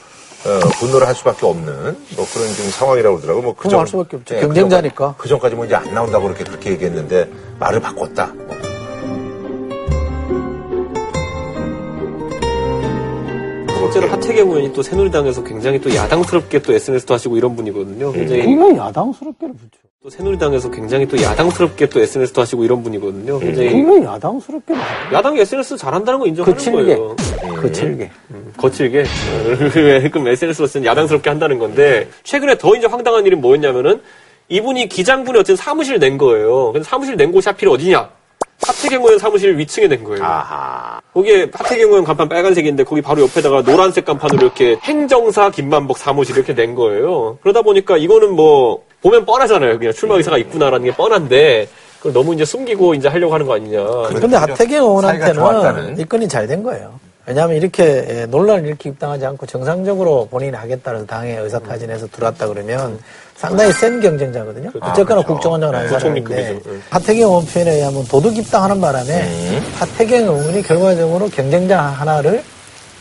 어, 분노를 할 수밖에 없는 뭐 그런 지금 상황이라고 그러더라고. 뭐 그럼 할 수밖에 없죠. 예, 경쟁자니까. 그 전까지 뭐 이제 안 나온다고 그렇게 그렇게 얘기했는데 말을 바꿨다. 뭐. 실제로 하태경 의원이 또 새누리당에서 굉장히 또 야당스럽게 또 SNS도 하시고 이런 분이거든요. 굉장히 그걸 야당스럽게를 붙여. 또 새누리당에서 굉장히 또 야당스럽게 또 SNS도 하시고 이런 분이거든요. 굉장히 그걸 야당스럽게 야당이 SNS 잘한다는 거 인정하는 거칠게. 거예요. 거칠게. 음, 거칠게. 그럼 SNS로서는 야당스럽게 한다는 건데 최근에 더 이제 황당한 일이 뭐였냐면은 이분이 기장군에 어쨌든 사무실을 낸 거예요. 근데 사무실 낸 곳이 하필 어디냐? 하태경 의원 사무실 위층에 낸 거예요. 거기에 하태경 의원 간판 빨간색인데 거기 바로 옆에다가 노란색 간판으로 이렇게 행정사 김만복 사무실 이렇게 낸 거예요. 그러다 보니까 이거는 뭐 보면 뻔하잖아요. 그냥 출마 의사가 있구나라는 게 뻔한데 그걸 너무 이제 숨기고 이제 하려고 하는 거 아니냐. 근데 하태경 사이가 의원한테는 좋았다는. 입건이 잘 된 거예요. 왜냐하면 이렇게 예, 논란을 일으키 입당하지 않고 정상적으로 본인이 하겠다는 당의 의사타진에서 들어왔다 그러면 상당히 센 경쟁자거든요. 아, 어쨌거나 그렇죠. 국정원장을 한 네, 사람인데 부총리급이죠. 네. 하태경 의원 표현에 의하면 도둑 입당하는 바람에 음. 하태경 의원이 결과적으로 경쟁자 하나를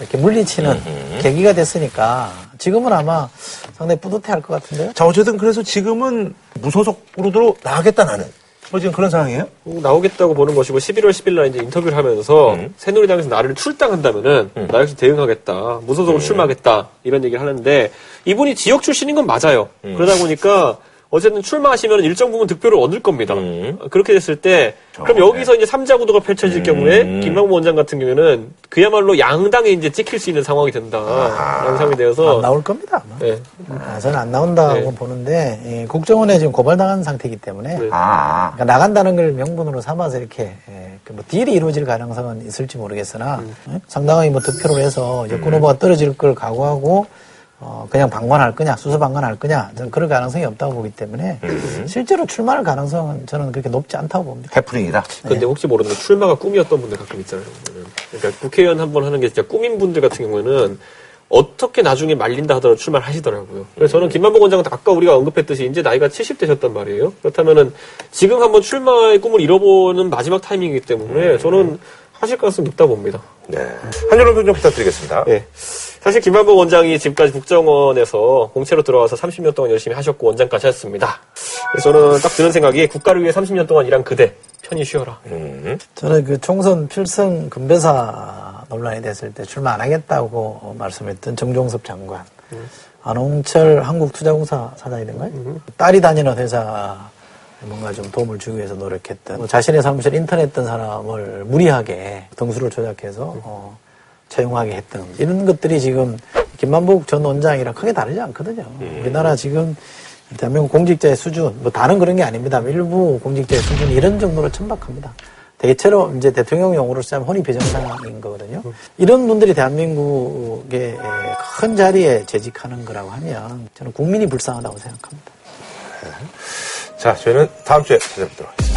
이렇게 물리치는 음. 계기가 됐으니까 지금은 아마 상당히 뿌듯해할 것 같은데요. 자 어쨌든 그래서 지금은 무소속으로도 나가겠다 나는. 뭐 지금 그런 상황이에요? 뭐 나오겠다고 보는 것이고 11월 10일 날 이제 인터뷰를 하면서 음. 새누리당에서 나를 출당한다면은 나 역시 대응하겠다 무소속으로 출마하겠다 이런 얘기를 하는데 이분이 지역 출신인 건 맞아요 음. 그러다 보니까 어쨌든 출마하시면 일정 부분 득표를 얻을 겁니다 음. 그렇게 됐을 때 그럼 여기서 이제 삼자 구도가 펼쳐질 경우에 김만보 원장 같은 경우에는 그야말로 양당에 이제 찍힐 수 있는 상황이 된다 라는 상황이 되어서 안 나올 겁니다. 아마. 네. 아, 저는 안 나온다고 네. 보는데 예, 국정원에 지금 고발당한 상태이기 때문에 네. 아. 그러니까 나간다는 걸 명분으로 삼아서 이렇게 예, 그뭐 딜이 이루어질 가능성은 있을지 모르겠으나 음. 예? 상당히 뭐 득표로 해서 여권 후보가 떨어질 걸 각오하고 어, 그냥 방관할 거냐 수수 방관할 거냐 저는 그럴 가능성이 없다고 보기 때문에 음. 실제로 출마할 가능성은 저는 그렇게 높지 않다고 봅니다. 해프닝이다. 근데 혹시 모르는 게 출마가 꿈이었던 분들 가끔 있잖아요. 그러니까 국회의원 한 번 하는 게 진짜 꿈인 분들 같은 경우에는 어떻게 나중에 말린다 하더라도 출마를 하시더라고요. 그래서 저는 김만복 원장은 아까 우리가 언급했듯이 이제 나이가 70대셨단 말이에요. 그렇다면은 지금 한번 출마의 꿈을 잃어보는 마지막 타이밍이기 때문에 저는 하실 가능성이 높다고 봅니다. 네. 한 줄로 좀 부탁드리겠습니다. 예. 사실 김만복 원장이 지금까지 국정원에서 공채로 들어와서 30년 동안 열심히 하셨고 원장까지 하셨습니다. 그래서 저는 딱 드는 생각이 국가를 위해 30년 동안 일한 그대 편히 쉬어라. 음. 저는 그 총선 필승 금배사 논란이 됐을 때 출마 안 하겠다고 말씀했던 정종섭 장관, 안홍철 한국투자공사 사장이던가요? 딸이 다니는 회사 뭔가 좀 도움을 주기 위해서 노력했던 뭐 자신의 사무실 인터넷던 사람을 무리하게 등수를 조작해서 어, 채용하게 했던 이런 것들이 지금 김만복 전 원장이랑 크게 다르지 않거든요. 우리나라 지금 대한민국 공직자의 수준, 뭐 다른 그런 게 아닙니다. 일부 공직자의 수준이 이런 정도로 천박합니다. 대체로 이제 대통령 용어로 쓰자면 혼이 비정상인 거거든요. 이런 분들이 대한민국의 큰 자리에 재직하는 거라고 하면 저는 국민이 불쌍하다고 생각합니다. 자, 저희는 다음 주에 찾아뵙도록 하겠습니다.